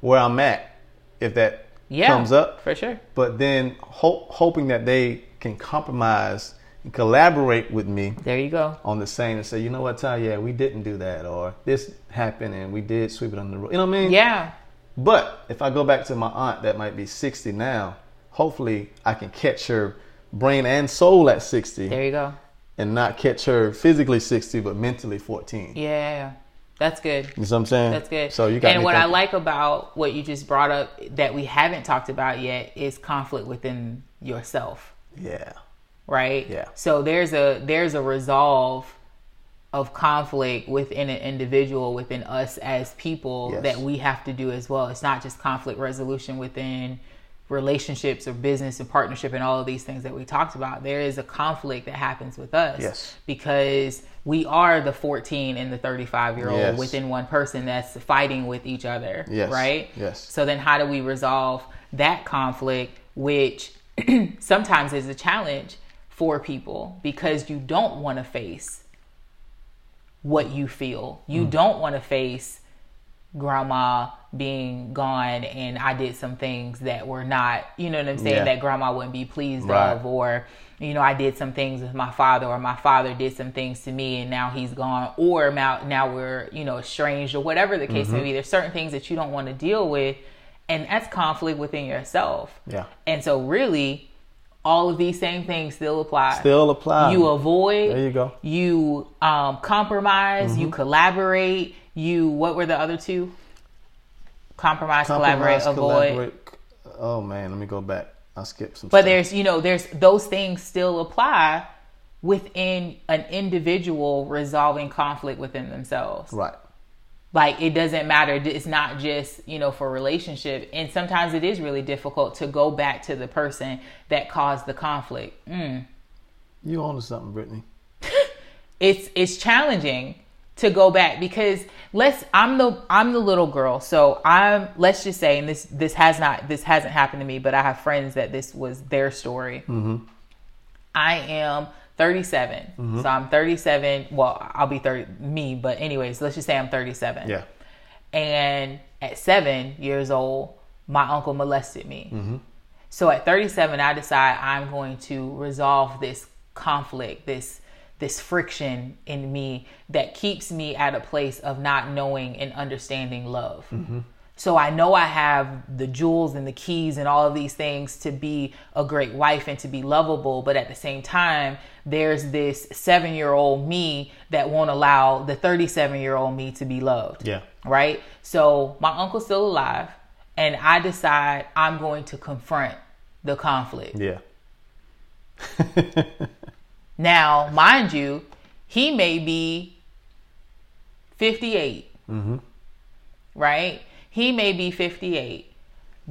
Speaker 2: where I'm at if that
Speaker 1: Yeah.
Speaker 2: comes up,
Speaker 1: For sure.
Speaker 2: but then ho- hoping that they can compromise collaborate with me
Speaker 1: There you go.
Speaker 2: on the same and say, you know what, Ty, yeah, we didn't do that, or this happened and we did sweep it under the rug. You know what I mean?
Speaker 1: Yeah.
Speaker 2: But if I go back to my aunt that might be 60 now, hopefully I can catch her brain and soul at 60
Speaker 1: There you go.
Speaker 2: and not catch her physically 60 but mentally 14.
Speaker 1: Yeah. That's good.
Speaker 2: You know what I'm saying?
Speaker 1: That's good.
Speaker 2: So you got
Speaker 1: and what I like about what you just brought up that we haven't talked about yet is conflict within yourself,
Speaker 2: Yeah.
Speaker 1: Right?
Speaker 2: Yeah.
Speaker 1: So there's a there's a resolve of conflict within an individual, within us as people
Speaker 2: Yes.
Speaker 1: that we have to do as well. It's not just conflict resolution within relationships or business and partnership and all of these things that we talked about. There is a conflict that happens with us
Speaker 2: Yes.
Speaker 1: because we are the 14 and the 35 year old
Speaker 2: Yes.
Speaker 1: within one person that's fighting with each other,
Speaker 2: Yes.
Speaker 1: right?
Speaker 2: Yes.
Speaker 1: So then how do we resolve that conflict which sometimes is a challenge for people because you don't want to face what you feel. You
Speaker 2: Mm.
Speaker 1: don't want to face grandma being gone and I did some things that were not, you know what I'm saying,
Speaker 2: Yeah.
Speaker 1: that grandma wouldn't be pleased
Speaker 2: Right.
Speaker 1: of or you know, I did some things with my father or my father did some things to me and now he's gone or now now we're, you know, estranged or whatever the case
Speaker 2: Mm-hmm.
Speaker 1: may be. There's certain things that you don't want to deal with and that's conflict within yourself.
Speaker 2: Yeah.
Speaker 1: And so really all of these same things still apply.
Speaker 2: Still apply.
Speaker 1: You avoid.
Speaker 2: There you go.
Speaker 1: You um, compromise.
Speaker 2: Mm-hmm.
Speaker 1: You collaborate. You what were the other two? compromise, collaborate, avoid.
Speaker 2: collaborate. Oh man, let me go back. I skipped some.
Speaker 1: But
Speaker 2: stuff.
Speaker 1: there's, you know, there's those things still apply within an individual resolving conflict within themselves.
Speaker 2: right.
Speaker 1: Like it doesn't matter. It's not just, you know, for relationship. And sometimes it is really difficult to go back to the person that caused the conflict. Mm.
Speaker 2: You on to something, Brittany?
Speaker 1: It's it's challenging to go back because let's I'm the I'm the little girl. So I'm let's just say and this this has not this hasn't happened to me, but I have friends that this was their story. I am 37. Mm-hmm. So I'm 37. Well, I'll be 30 me, but anyways, let's just say I'm 37.
Speaker 2: Yeah.
Speaker 1: And at 7 years old, my uncle molested me. Mm-hmm. So at 37, I decide I'm going to resolve this conflict, this this friction in me that keeps me at a place of not knowing and understanding love. Mm-hmm. So I know I have the jewels and the keys and all of these things to be a great wife and to be lovable, but at the same time, there's this 7-year-old me that won't allow the 37-year-old me to be loved
Speaker 2: Yeah.
Speaker 1: right? So my uncle's still alive, and I decide I'm going to confront the conflict.
Speaker 2: Yeah.
Speaker 1: Now, mind you, he may be 58, mm-hmm. right? He may be 58.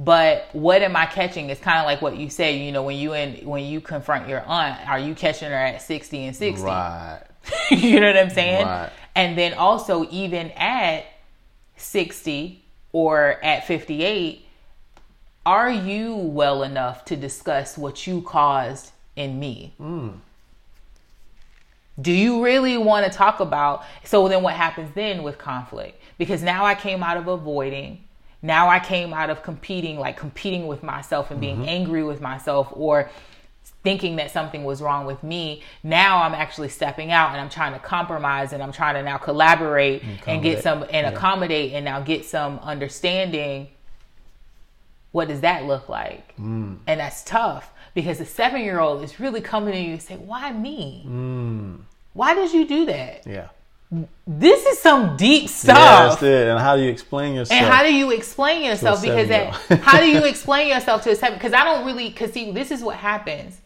Speaker 1: But what am I catching? It's kind of like what you say, you know, when you in when you confront your aunt, are you catching her at 60 and 60?
Speaker 2: Right.
Speaker 1: you know what I'm saying?
Speaker 2: Right.
Speaker 1: And then also even at 60 or at 58, are you well enough to discuss what you caused in me? Mm. Do you really want to talk about? So then what happens then with conflict? Because now I came out of avoiding. Now I came out of competing, like competing with myself and being angry with myself or thinking that something was wrong with me. Now I'm actually stepping out and I'm trying to compromise and I'm trying to now collaborate and get some and
Speaker 2: Yeah.
Speaker 1: accommodate and now get some understanding. What does that look like?
Speaker 2: Mm.
Speaker 1: And that's tough because the seven year old is really coming to you and say, Why me?
Speaker 2: Mm.
Speaker 1: Why did you do that?
Speaker 2: Yeah.
Speaker 1: This is some deep
Speaker 2: Yeah,
Speaker 1: stuff.
Speaker 2: that's it. And how do you explain yourself?
Speaker 1: And how do you explain yourself? Because that, how do you explain yourself to a seven? Because I don't really. Because see, this is what happens.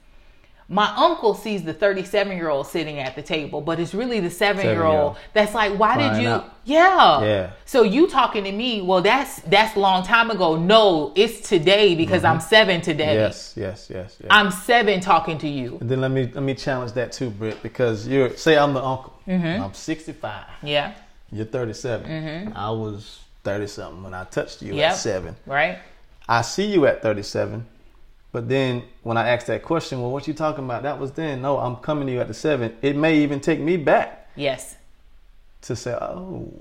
Speaker 1: My uncle sees the 37 year old sitting at the table, but it's really the seven year old that's like, why did you?
Speaker 2: out.
Speaker 1: Yeah.
Speaker 2: Yeah.
Speaker 1: So you talking to me? Well, that's that's a long time ago. No, it's today because I'm seven today.
Speaker 2: Mm-hmm. yes, yes, yes, yes.
Speaker 1: I'm seven talking to you.
Speaker 2: and then let me let me challenge that too, Britt, because you're say I'm the uncle.
Speaker 1: Mm-hmm.
Speaker 2: I'm 65.
Speaker 1: Yeah.
Speaker 2: You're 37. I was 30 something when I touched you
Speaker 1: Mm-hmm. Yep.
Speaker 2: at seven.
Speaker 1: Right.
Speaker 2: I see you at 37, but then when I ask that question, well, what you talking about? That was then. No, I'm coming to you at the seven. It may even take me back
Speaker 1: Yes.
Speaker 2: to say, oh,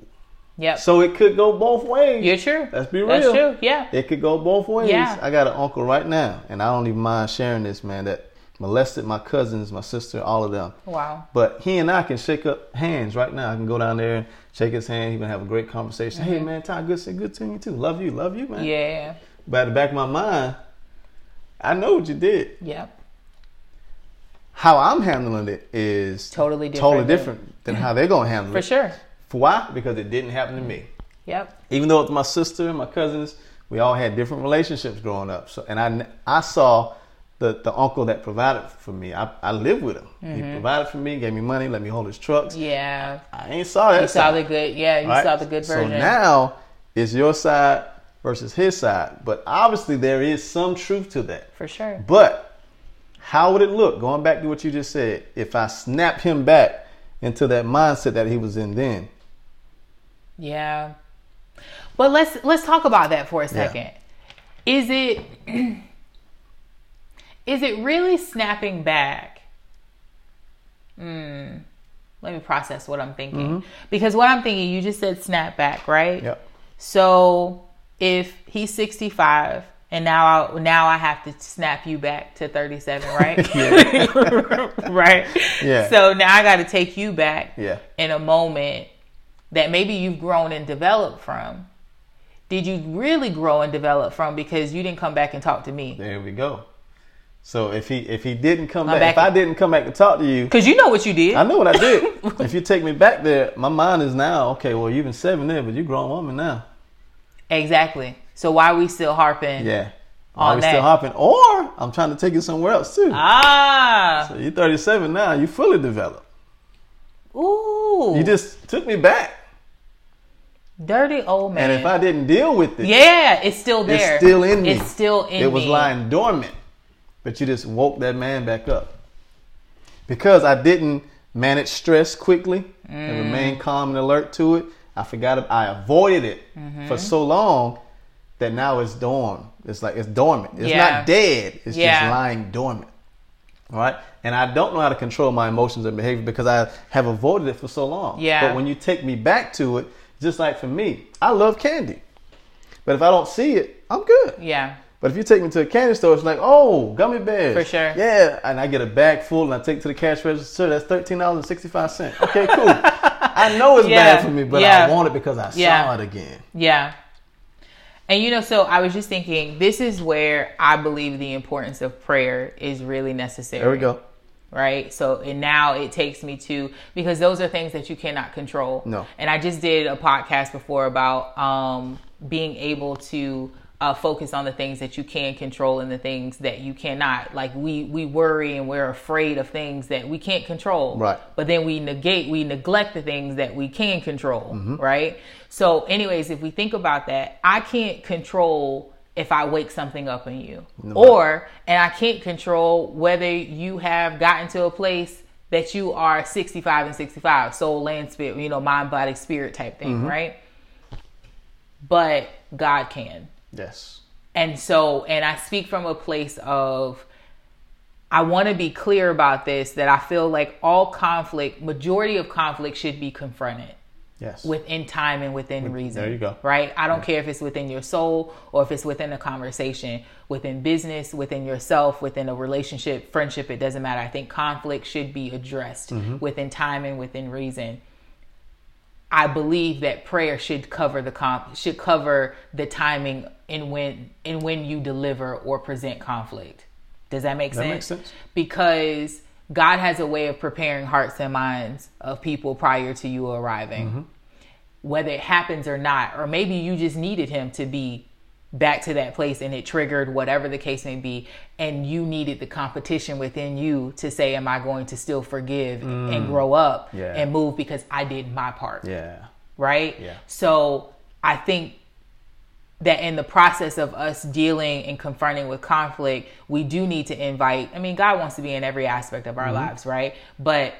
Speaker 1: Yep.
Speaker 2: so it could go both ways.
Speaker 1: You're true.
Speaker 2: Let's be real.
Speaker 1: That's true. Yeah.
Speaker 2: It could go both ways.
Speaker 1: Yeah.
Speaker 2: I got an uncle right now, and I don't even mind sharing this, man, that molested my cousins, my sister, all of them.
Speaker 1: Wow.
Speaker 2: But he and I can shake up hands right now. I can go down there and shake his hand. He can have a great conversation. Hey, man, Ty, good, good to you too. Love you, love you, man.
Speaker 1: Mm-hmm. Yeah.
Speaker 2: But at the back of my mind, I know what you did.
Speaker 1: Yep.
Speaker 2: How I'm handling it is
Speaker 1: Totally different
Speaker 2: totally different than how they're gonna handle
Speaker 1: For
Speaker 2: it.
Speaker 1: For sure.
Speaker 2: For why? Because it didn't happen to me.
Speaker 1: Yep.
Speaker 2: Even though it's my sister and my cousins, we all had different relationships growing up. So, and I, I saw the, the uncle that provided for me. I, I lived with him. He provided for me, gave me money, let me hold his trucks.
Speaker 1: Mm-hmm. Yeah.
Speaker 2: I ain't saw that.
Speaker 1: You saw the good. Yeah. You
Speaker 2: right?
Speaker 1: saw the good version.
Speaker 2: So now it's your side versus his side. But obviously there is some truth to that.
Speaker 1: For sure.
Speaker 2: But how would it look, going back to what you just said, if I snap him back into that mindset that he was in then?
Speaker 1: Yeah. But let's let's talk about that for a second. Is it is it really snapping back? Hmm. Let me process what I'm thinking. Because what I'm thinking, you just said snap back, right?
Speaker 2: Yep.
Speaker 1: So if he's 65 and now I, now I have to snap you back to 37, right? right?
Speaker 2: Yeah.
Speaker 1: So now I got to take you back
Speaker 2: Yeah.
Speaker 1: in a moment that maybe you've grown and developed from. Did you really grow and develop from because you didn't come back and talk to me?
Speaker 2: There we go. So if he if he didn't come back,
Speaker 1: back-
Speaker 2: if I didn't come back to talk to you,
Speaker 1: Because you know what you did.
Speaker 2: I know what I did. if you take me back there, my mind is now okay. Well, you've been seven there, but you're a grown woman now.
Speaker 1: Exactly. So why are we still harping?
Speaker 2: Yeah.
Speaker 1: On
Speaker 2: Are we
Speaker 1: that.
Speaker 2: still hopping? Or I'm trying to take you somewhere else too.
Speaker 1: Ah.
Speaker 2: So you're 37 now. You fully developed.
Speaker 1: Ooh.
Speaker 2: You just took me back.
Speaker 1: dirty old man.
Speaker 2: And if I didn't deal with it,
Speaker 1: yeah, it's still there.
Speaker 2: it's still in me.
Speaker 1: It's still in me.
Speaker 2: It was
Speaker 1: me.
Speaker 2: lying dormant. But you just woke that man back up. Because I didn't manage stress quickly and
Speaker 1: Mm.
Speaker 2: remain calm and alert to it. I forgot it. I avoided it
Speaker 1: Mm-hmm.
Speaker 2: for so long that now it's dormant. It's like it's dormant. It's
Speaker 1: Yeah.
Speaker 2: not dead. It's
Speaker 1: Yeah.
Speaker 2: just lying dormant. All right. And I don't know how to control my emotions and behavior because I have avoided it for so long.
Speaker 1: Yeah.
Speaker 2: But when you take me back to it, just like for me, I love candy. But if I don't see it, I'm good.
Speaker 1: Yeah.
Speaker 2: But if you take me to a candy store, it's like, oh, gummy bears.
Speaker 1: For sure.
Speaker 2: Yeah. And I get a bag full and I take it to the cash register. That's $13.65. Okay, cool. I know it's
Speaker 1: Yeah.
Speaker 2: bad for me, but
Speaker 1: Yeah.
Speaker 2: I want it because I
Speaker 1: Yeah.
Speaker 2: saw it again.
Speaker 1: Yeah. And you know, so I was just thinking, this is where I believe the importance of prayer is really necessary.
Speaker 2: There we go.
Speaker 1: Right. So, and now it takes me to, because those are things that you cannot control.
Speaker 2: No.
Speaker 1: And I just did a podcast before about um, being able to uh, focus on the things that you can control and the things that you cannot. Like we, we worry and we're afraid of things that we can't control.
Speaker 2: Right.
Speaker 1: But then we negate, we neglect the things that we can control.
Speaker 2: Mm-hmm.
Speaker 1: Right. So, anyways, if we think about that, I can't control if I wake something up in you, or and I can't control whether you have gotten to a place that you are 65 and 65, soul, land, spirit, you know, mind, body, spirit type thing,
Speaker 2: Mm-hmm.
Speaker 1: right? But God can.
Speaker 2: Yes.
Speaker 1: And so, and I speak from a place of, I want to be clear about this that I feel like all conflict, majority of conflict should be confronted
Speaker 2: Yes.
Speaker 1: within time and within reason.
Speaker 2: there you go.
Speaker 1: Right? I don't care if it's within your soul or if it's within a conversation, within business, within yourself, within a relationship, friendship, it doesn't matter. I think conflict should be addressed
Speaker 2: Mm-hmm.
Speaker 1: within time and within reason. I believe that prayer should cover the comp should cover the timing in when in when you deliver or present conflict. Does that make
Speaker 2: That
Speaker 1: sense?
Speaker 2: makes sense.
Speaker 1: Because God has a way of preparing hearts and minds of people prior to you arriving.
Speaker 2: Mm-hmm.
Speaker 1: Whether it happens or not, or maybe you just needed him to be back to that place and it triggered whatever the case may be and you needed the competition within you to say am i going to still forgive and grow up
Speaker 2: Mm. Yeah.
Speaker 1: and move because i did my part
Speaker 2: Yeah.
Speaker 1: right?
Speaker 2: Yeah.
Speaker 1: So I think that in the process of us dealing and confronting with conflict, we do need to invite. I mean, God wants to be in every aspect of our
Speaker 2: Mm-hmm.
Speaker 1: lives, right? But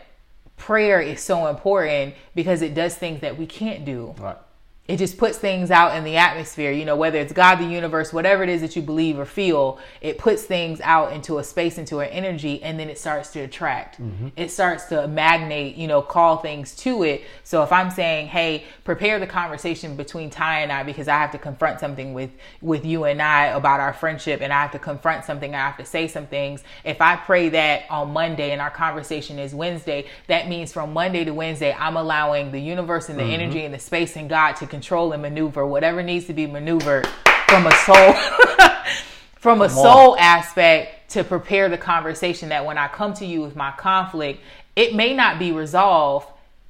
Speaker 1: prayer is so important because it does things that we can't do.
Speaker 2: Right.
Speaker 1: It just puts things out in the atmosphere, you know, whether it's God, the universe, whatever it is that you believe or feel, it puts things out into a space, into an energy, and then it starts to attract. Mm-hmm. It starts to magnate, you know, call things to it. So if I'm saying, hey, prepare the conversation between Ty and I because I have to confront something with with you and I about our friendship and I have to confront something, I have to say some things. If I pray that on Monday and our conversation is Wednesday, that means from Monday to Wednesday, I'm allowing the universe and the mm-hmm. energy and the space and God to control and maneuver whatever needs to be maneuvered from a soul from a soul aspect to prepare the conversation that when I come to you with my conflict, it may not be resolved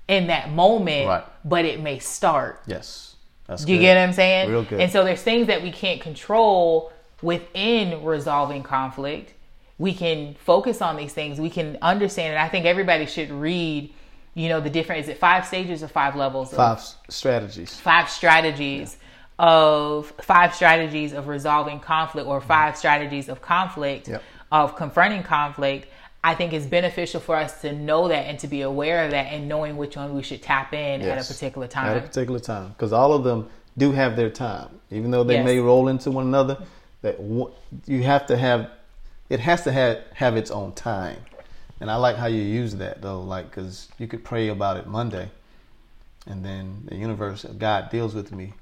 Speaker 1: in that moment,
Speaker 2: Right.
Speaker 1: but it may start.
Speaker 2: Yes. That's
Speaker 1: you
Speaker 2: good.
Speaker 1: get what I'm saying?
Speaker 2: Real good.
Speaker 1: And so there's things that we can't control within resolving conflict. We can focus on these things. We can understand, and I think everybody should read. You know the different. Is it five stages or five levels? of-
Speaker 2: Five strategies.
Speaker 1: five strategies of five strategies of resolving conflict or five mm-hmm. strategies of conflict
Speaker 2: Yep.
Speaker 1: of confronting conflict i think it's beneficial for us to know that and to be aware of that and knowing which one we should tap in at a particular time.
Speaker 2: At a particular time, because all of them do have their time, even though they
Speaker 1: Yes.
Speaker 2: may roll into one another. That you have to have, it has to have have its own time, and I like how you use that though, like because you could pray about it Monday, and then the universe, of God deals with me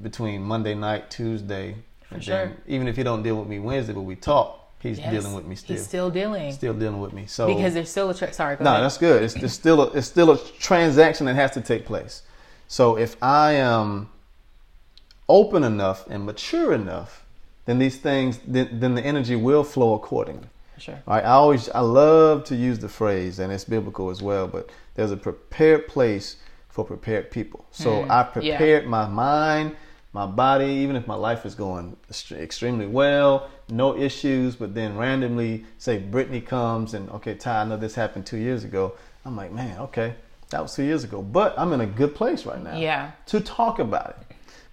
Speaker 2: between Monday night, Tuesday, and
Speaker 1: sure.
Speaker 2: then even if He don't deal with me Wednesday, but we talk, He's
Speaker 1: Yes.
Speaker 2: dealing with me still,
Speaker 1: he's still dealing
Speaker 2: still dealing with me. So
Speaker 1: because there's still a tra- sorry go
Speaker 2: no,
Speaker 1: ahead.
Speaker 2: that's good. It's, it's still a, it's still a transaction that has to take place. So if I am open enough and mature enough, then these things, then, then the energy will flow accordingly.
Speaker 1: Sure
Speaker 2: All right, I always I love to use the phrase, and it's biblical as well. But there's a prepared place for prepared people. So
Speaker 1: Hmm.
Speaker 2: I prepared my mind, my body, even if my life is going extremely well, no issues, but then randomly, say Brittany comes and, okay, Ty, I know this happened two years ago. I'm like, man, okay, that was two years ago, but I'm in a good place right now
Speaker 1: Yeah.
Speaker 2: to talk about it.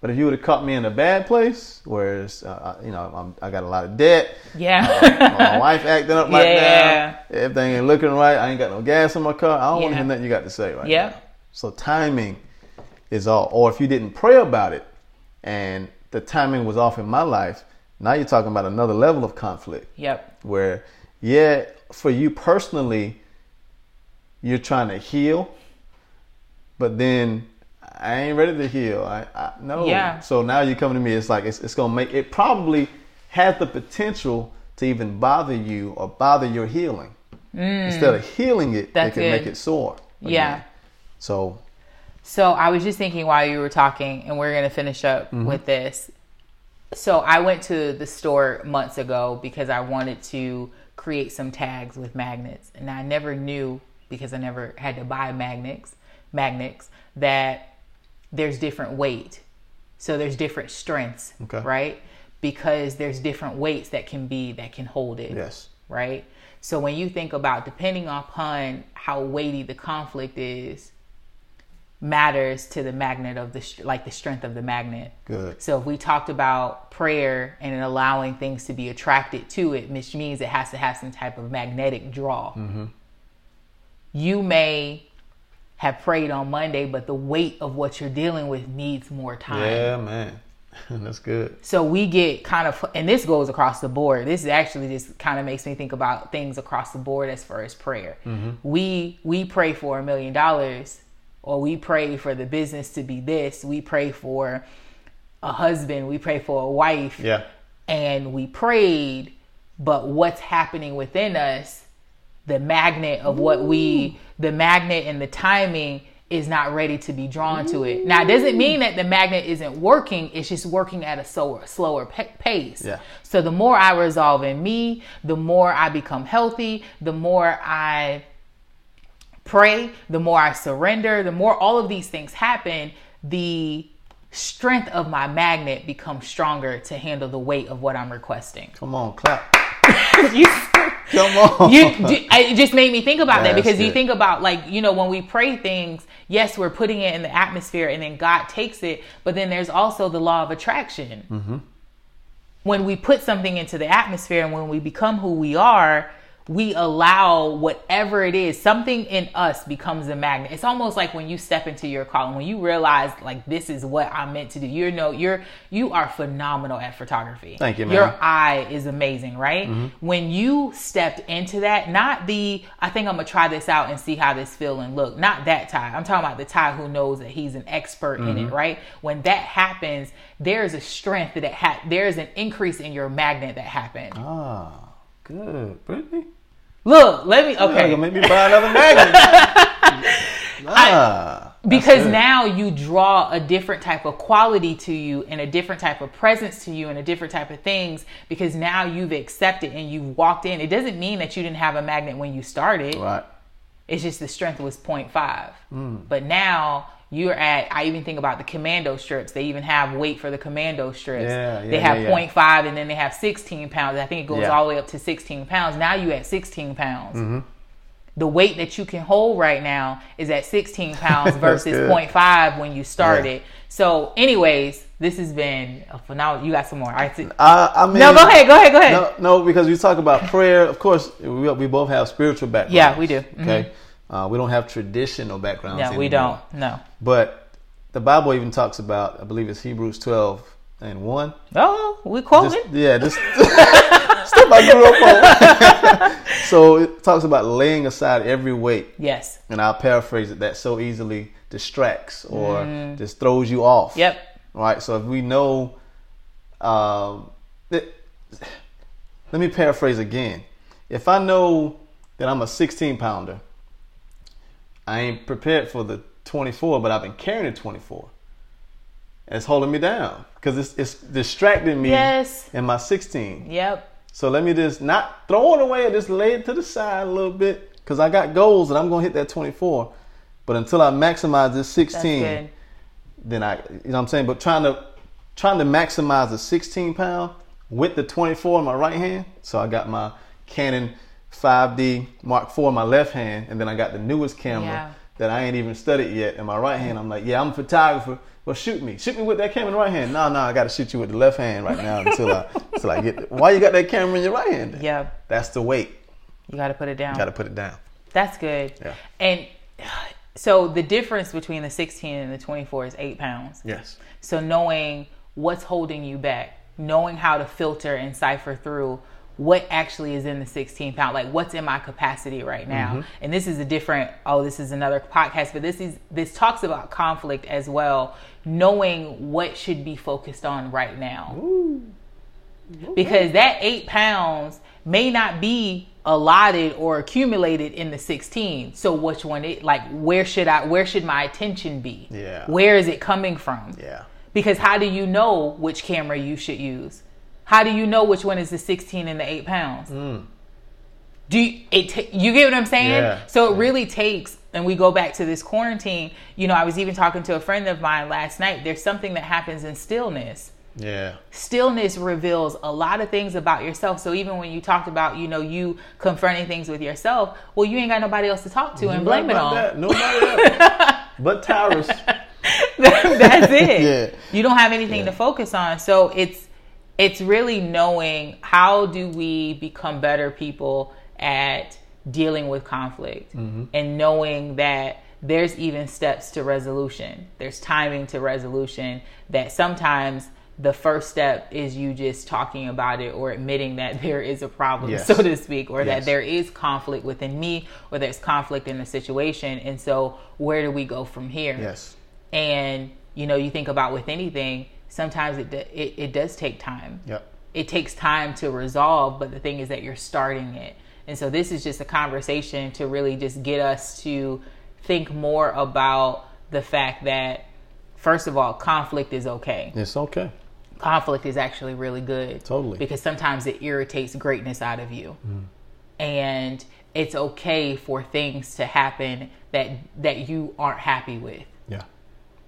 Speaker 2: But if you would have caught me in a bad place, whereas uh, you know, I'm, I got a lot of debt,
Speaker 1: Yeah.
Speaker 2: my wife acting up right
Speaker 1: Yeah.
Speaker 2: now. Everything ain't looking right. I ain't got no gas in my car. I don't want to hear nothing you got to say right
Speaker 1: Yep.
Speaker 2: now. So timing is all. Or if you didn't pray about it and the timing was off in my life, now you're talking about another level of conflict
Speaker 1: yep.
Speaker 2: where, yeah, for you personally, you're trying to heal, but then I ain't ready to heal. I, I no.
Speaker 1: Yeah.
Speaker 2: So now you're coming to me. It's like it's, it's gonna make it probably has the potential to even bother you or bother your healing. Instead of healing it,
Speaker 1: Mm. That's
Speaker 2: it can make it sore.
Speaker 1: Yeah.
Speaker 2: So
Speaker 1: So I was just thinking while you were talking, and we're gonna finish up
Speaker 2: Mm-hmm.
Speaker 1: with this. So I went to the store months ago because I wanted to create some tags with magnets, and I never knew because I never had to buy magnets, magnets that there's different weight. So there's different strengths,
Speaker 2: Okay.
Speaker 1: right? Because there's different weights that can be that can hold it
Speaker 2: yes.
Speaker 1: right? So when you think about depending upon how weighty the conflict is, matters to the magnet of the like the strength of the magnet.
Speaker 2: Good.
Speaker 1: So if we talked about prayer and allowing things to be attracted to it, which means it has to have some type of magnetic draw. Mm-hmm. You may have prayed on Monday, but the weight of what you're dealing with needs more time.
Speaker 2: Yeah, man. That's good.
Speaker 1: So we get kind of, and this goes across the board. This actually just kind of makes me think about things across the board as far as prayer. Mm-hmm. We we pray for a million dollars, or we pray for the business to be this. We pray for a husband. We pray for a wife.
Speaker 2: Yeah.
Speaker 1: And we prayed, but what's happening within us, the magnet of what we, the magnet and the timing is not ready to be drawn to it. Now, it doesn't mean that the magnet isn't working. It's just working at a slower, slower pa- pace.
Speaker 2: Yeah.
Speaker 1: So the more I resolve in me, the more I become healthy, the more I pray, the more I surrender, the more all of these things happen, the strength of my magnet becomes stronger to handle the weight of what I'm requesting.
Speaker 2: Come on, clap.
Speaker 1: you,
Speaker 2: Come on.
Speaker 1: you, d- I- it just made me think about that
Speaker 2: That's
Speaker 1: because you think about like you know when we pray things yes we're putting it in the atmosphere and then god takes it but then there's also the law of attraction
Speaker 2: Mm-hmm.
Speaker 1: when we put something into the atmosphere and when we become who we are we allow whatever it is something in us becomes a magnet. It's almost like when you step into your calling when you realize like this is what i'm meant to do. You know you're you are phenomenal at photography.
Speaker 2: Thank you, man.
Speaker 1: your eye is amazing right? When you stepped into that not the i think i'm gonna try this out and see how this feel and look. Not that Ty. I'm talking about the Ty who knows that he's an expert in it right? When that happens there's a strength that ha- there's an increase in your magnet that happened
Speaker 2: Ah, good. Brittany?
Speaker 1: Look let me
Speaker 2: Okay. Make me buy another magnet. ah. that's
Speaker 1: because now you draw a different type of quality to you and a different type of presence to you and a different type of things because now you've accepted and you've walked in it doesn't mean that you didn't have a magnet when you started
Speaker 2: Right.
Speaker 1: it's just the strength was 0.5
Speaker 2: Hmm.
Speaker 1: but now you're at i even think about the commando strips they even have weight for the commando strips
Speaker 2: Yeah, yeah,
Speaker 1: they have
Speaker 2: yeah, yeah.
Speaker 1: 0.5 and then they have 16 pounds i think it goes all the way up to 16 pounds now you're at 16 pounds
Speaker 2: Mm-hmm.
Speaker 1: the weight that you can hold right now is at 16 pounds versus 0.5 when you started so anyways this has been a phenomenal you got some more i see
Speaker 2: I, I mean,
Speaker 1: no go ahead go ahead go ahead
Speaker 2: No, no, because we talk about prayer. Of course, we, we both have spiritual backgrounds.
Speaker 1: Yeah, we do. Mm-hmm.
Speaker 2: Uh, we don't have traditional backgrounds.
Speaker 1: no we don't no
Speaker 2: But the Bible even talks about, I believe it's Hebrews twelve and one.
Speaker 1: oh we quoting
Speaker 2: Just, yeah, just stuff I grew up on. so it talks about laying aside every weight,
Speaker 1: yes
Speaker 2: and I'll paraphrase it that so easily distracts or just throws you off.
Speaker 1: Mm. yep
Speaker 2: Right. So if we know, um, that, let me paraphrase again. If I know that I'm a 16 pounder, I ain't prepared for the 24, but I've been carrying the 24. It's holding me down because it's, it's distracting me
Speaker 1: Yes.
Speaker 2: in my 16.
Speaker 1: Yep.
Speaker 2: So let me just not throw it away and just lay it to the side a little bit because I got goals and I'm going to hit that 24. But until I maximize this 16, then I, you know what I'm saying? But trying to trying to maximize the 16 pound with the 24 in my right hand. So I got my Canon 5D Mark IV in my left hand, and then I got the newest camera
Speaker 1: Yeah.
Speaker 2: that I ain't even studied yet in my right hand. I'm like, yeah, I'm a photographer. Well, shoot me, shoot me with that camera in the right hand. No, no, I got to shoot you with the left hand right now until I until I get. Why you got that camera in your right hand? then?
Speaker 1: Yeah,
Speaker 2: That's the weight.
Speaker 1: you got to put it down.
Speaker 2: Got to put it down.
Speaker 1: That's good.
Speaker 2: Yeah.
Speaker 1: And so the difference between the 16 and the 24 is eight pounds.
Speaker 2: Yes.
Speaker 1: So knowing what's holding you back, knowing how to filter and cipher through what actually is in the 16 pound, like what's in my capacity right now. Mm-hmm. And this is a different, oh, this is another podcast, but this is, this talks about conflict as well, knowing what should be focused on right now. Because that eight pounds may not be allotted or accumulated in the 16. So which one it like where should I where should my attention be?
Speaker 2: Yeah.
Speaker 1: Where is it coming from?
Speaker 2: Yeah.
Speaker 1: Because how do you know which camera you should use? How do you know which one is the 16 and the 8 pounds? Do you, it ta- you get what I'm saying?
Speaker 2: Yeah.
Speaker 1: So it really takes and we go back to this quarantine, you know, I was even talking to a friend of mine last night. There's something that happens in stillness
Speaker 2: Yeah.
Speaker 1: stillness reveals a lot of things about yourself. So even when you talked about, you know, you confronting things with yourself, well, you ain't got nobody else to talk to and blame it on.
Speaker 2: That. Nobody else. but Tyrus.
Speaker 1: That's it.
Speaker 2: Yeah.
Speaker 1: You don't have anything
Speaker 2: Yeah.
Speaker 1: to focus on. So it's it's really knowing how do we become better people at dealing with conflict
Speaker 2: Mm-hmm.
Speaker 1: and knowing that there's even steps to resolution. There's timing to resolution that sometimes the first step is you just talking about it or admitting that there is a problem,
Speaker 2: Yes.
Speaker 1: so to speak, or that there is conflict within me or there's conflict in the situation. And so where do we go from here?
Speaker 2: Yes.
Speaker 1: and you know you think about with anything sometimes it, it it does take time
Speaker 2: Yep.
Speaker 1: it takes time to resolve but the thing is that you're starting it and so this is just a conversation to really just get us to think more about the fact that first of all conflict is okay
Speaker 2: It's okay.
Speaker 1: conflict is actually really good.
Speaker 2: Totally.
Speaker 1: Because sometimes it irritates greatness out of you. Mm-hmm. And it's okay for things to happen that that you aren't happy with.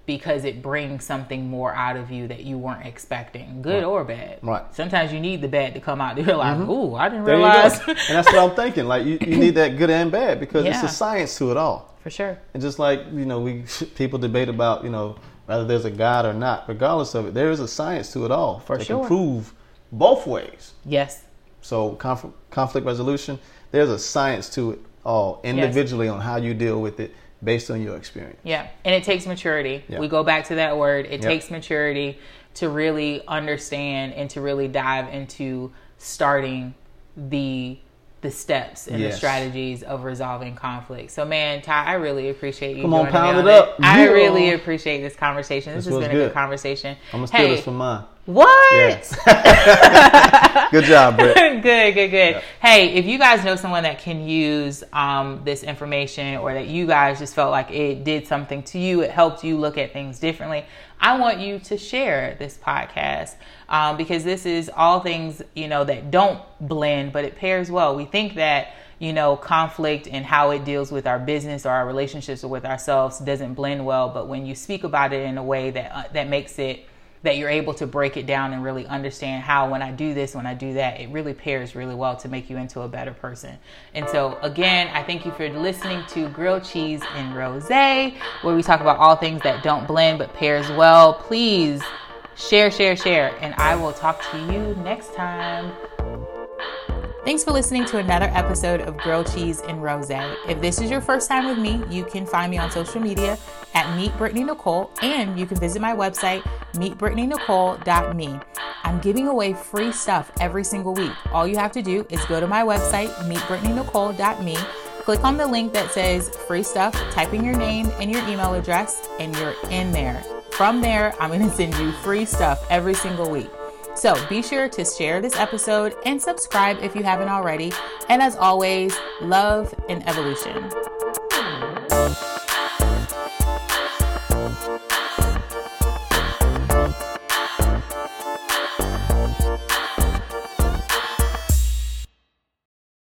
Speaker 1: Because it brings something more out of you that you weren't expecting, good or bad.
Speaker 2: Right. Mm-hmm.
Speaker 1: Sometimes you need the bad to come out to realize, ooh, I didn't
Speaker 2: There
Speaker 1: realize.
Speaker 2: and that's what I'm thinking. Like you, you need that good and bad because it's a science to it all.
Speaker 1: For sure.
Speaker 2: And just like you know, we people debate about you know whether there's a God or not. Regardless of it, there is a science to it all.
Speaker 1: For
Speaker 2: that
Speaker 1: sure.
Speaker 2: can prove both ways.
Speaker 1: Yes.
Speaker 2: So conf- conflict resolution, there's a science to it all individually on how you deal with it based on your experience.
Speaker 1: Yeah, and it takes maturity.
Speaker 2: Yeah.
Speaker 1: We go back to that word. It
Speaker 2: Yep.
Speaker 1: takes maturity to really understand and to really dive into starting the the steps and the strategies of resolving conflict. So, man, Ty, I really appreciate you.
Speaker 2: Come on, pound it up.
Speaker 1: I
Speaker 2: Yeah.
Speaker 1: really appreciate this conversation. This,
Speaker 2: This
Speaker 1: has been a good
Speaker 2: good.
Speaker 1: conversation.
Speaker 2: I'm gonna steal
Speaker 1: hey,
Speaker 2: this from mine.
Speaker 1: what?
Speaker 2: Yes. Good job, Brett.
Speaker 1: good, good, good. Hey, if you guys know someone that can use um, this information or that you guys just felt like it did something to you, it helped you look at things differently, I want you to share this podcast um, because this is all things, you know, that don't blend, but it pairs well. We think that, you know, conflict and how it deals with our business or our relationships or with ourselves doesn't blend well. But when you speak about it in a way that, uh, that makes it that you're able to break it down and really understand how when I do this, when I do that, it really pairs really well to make you into a better person. And so again, I thank you for listening to Grilled Cheese and Rose, where we talk about all things that don't blend but pairs well. Please share, share, share, and I will talk to you next time. Thanks for listening to another episode of Grilled Cheese and Rose. If this is your first time with me, you can find me on social media at Meet Brittany Nicole, and you can visit my website, meetbrittanynicole.me. I'm giving away free stuff every single week. All you have to do is go to my website, meetbrittanynicole.me, click on the link that says free stuff, type in your name and your email address, and you're in there. From there, I'm going to send you free stuff every single week. So be sure to share this episode and subscribe if you haven't already. And as always, love and evolution.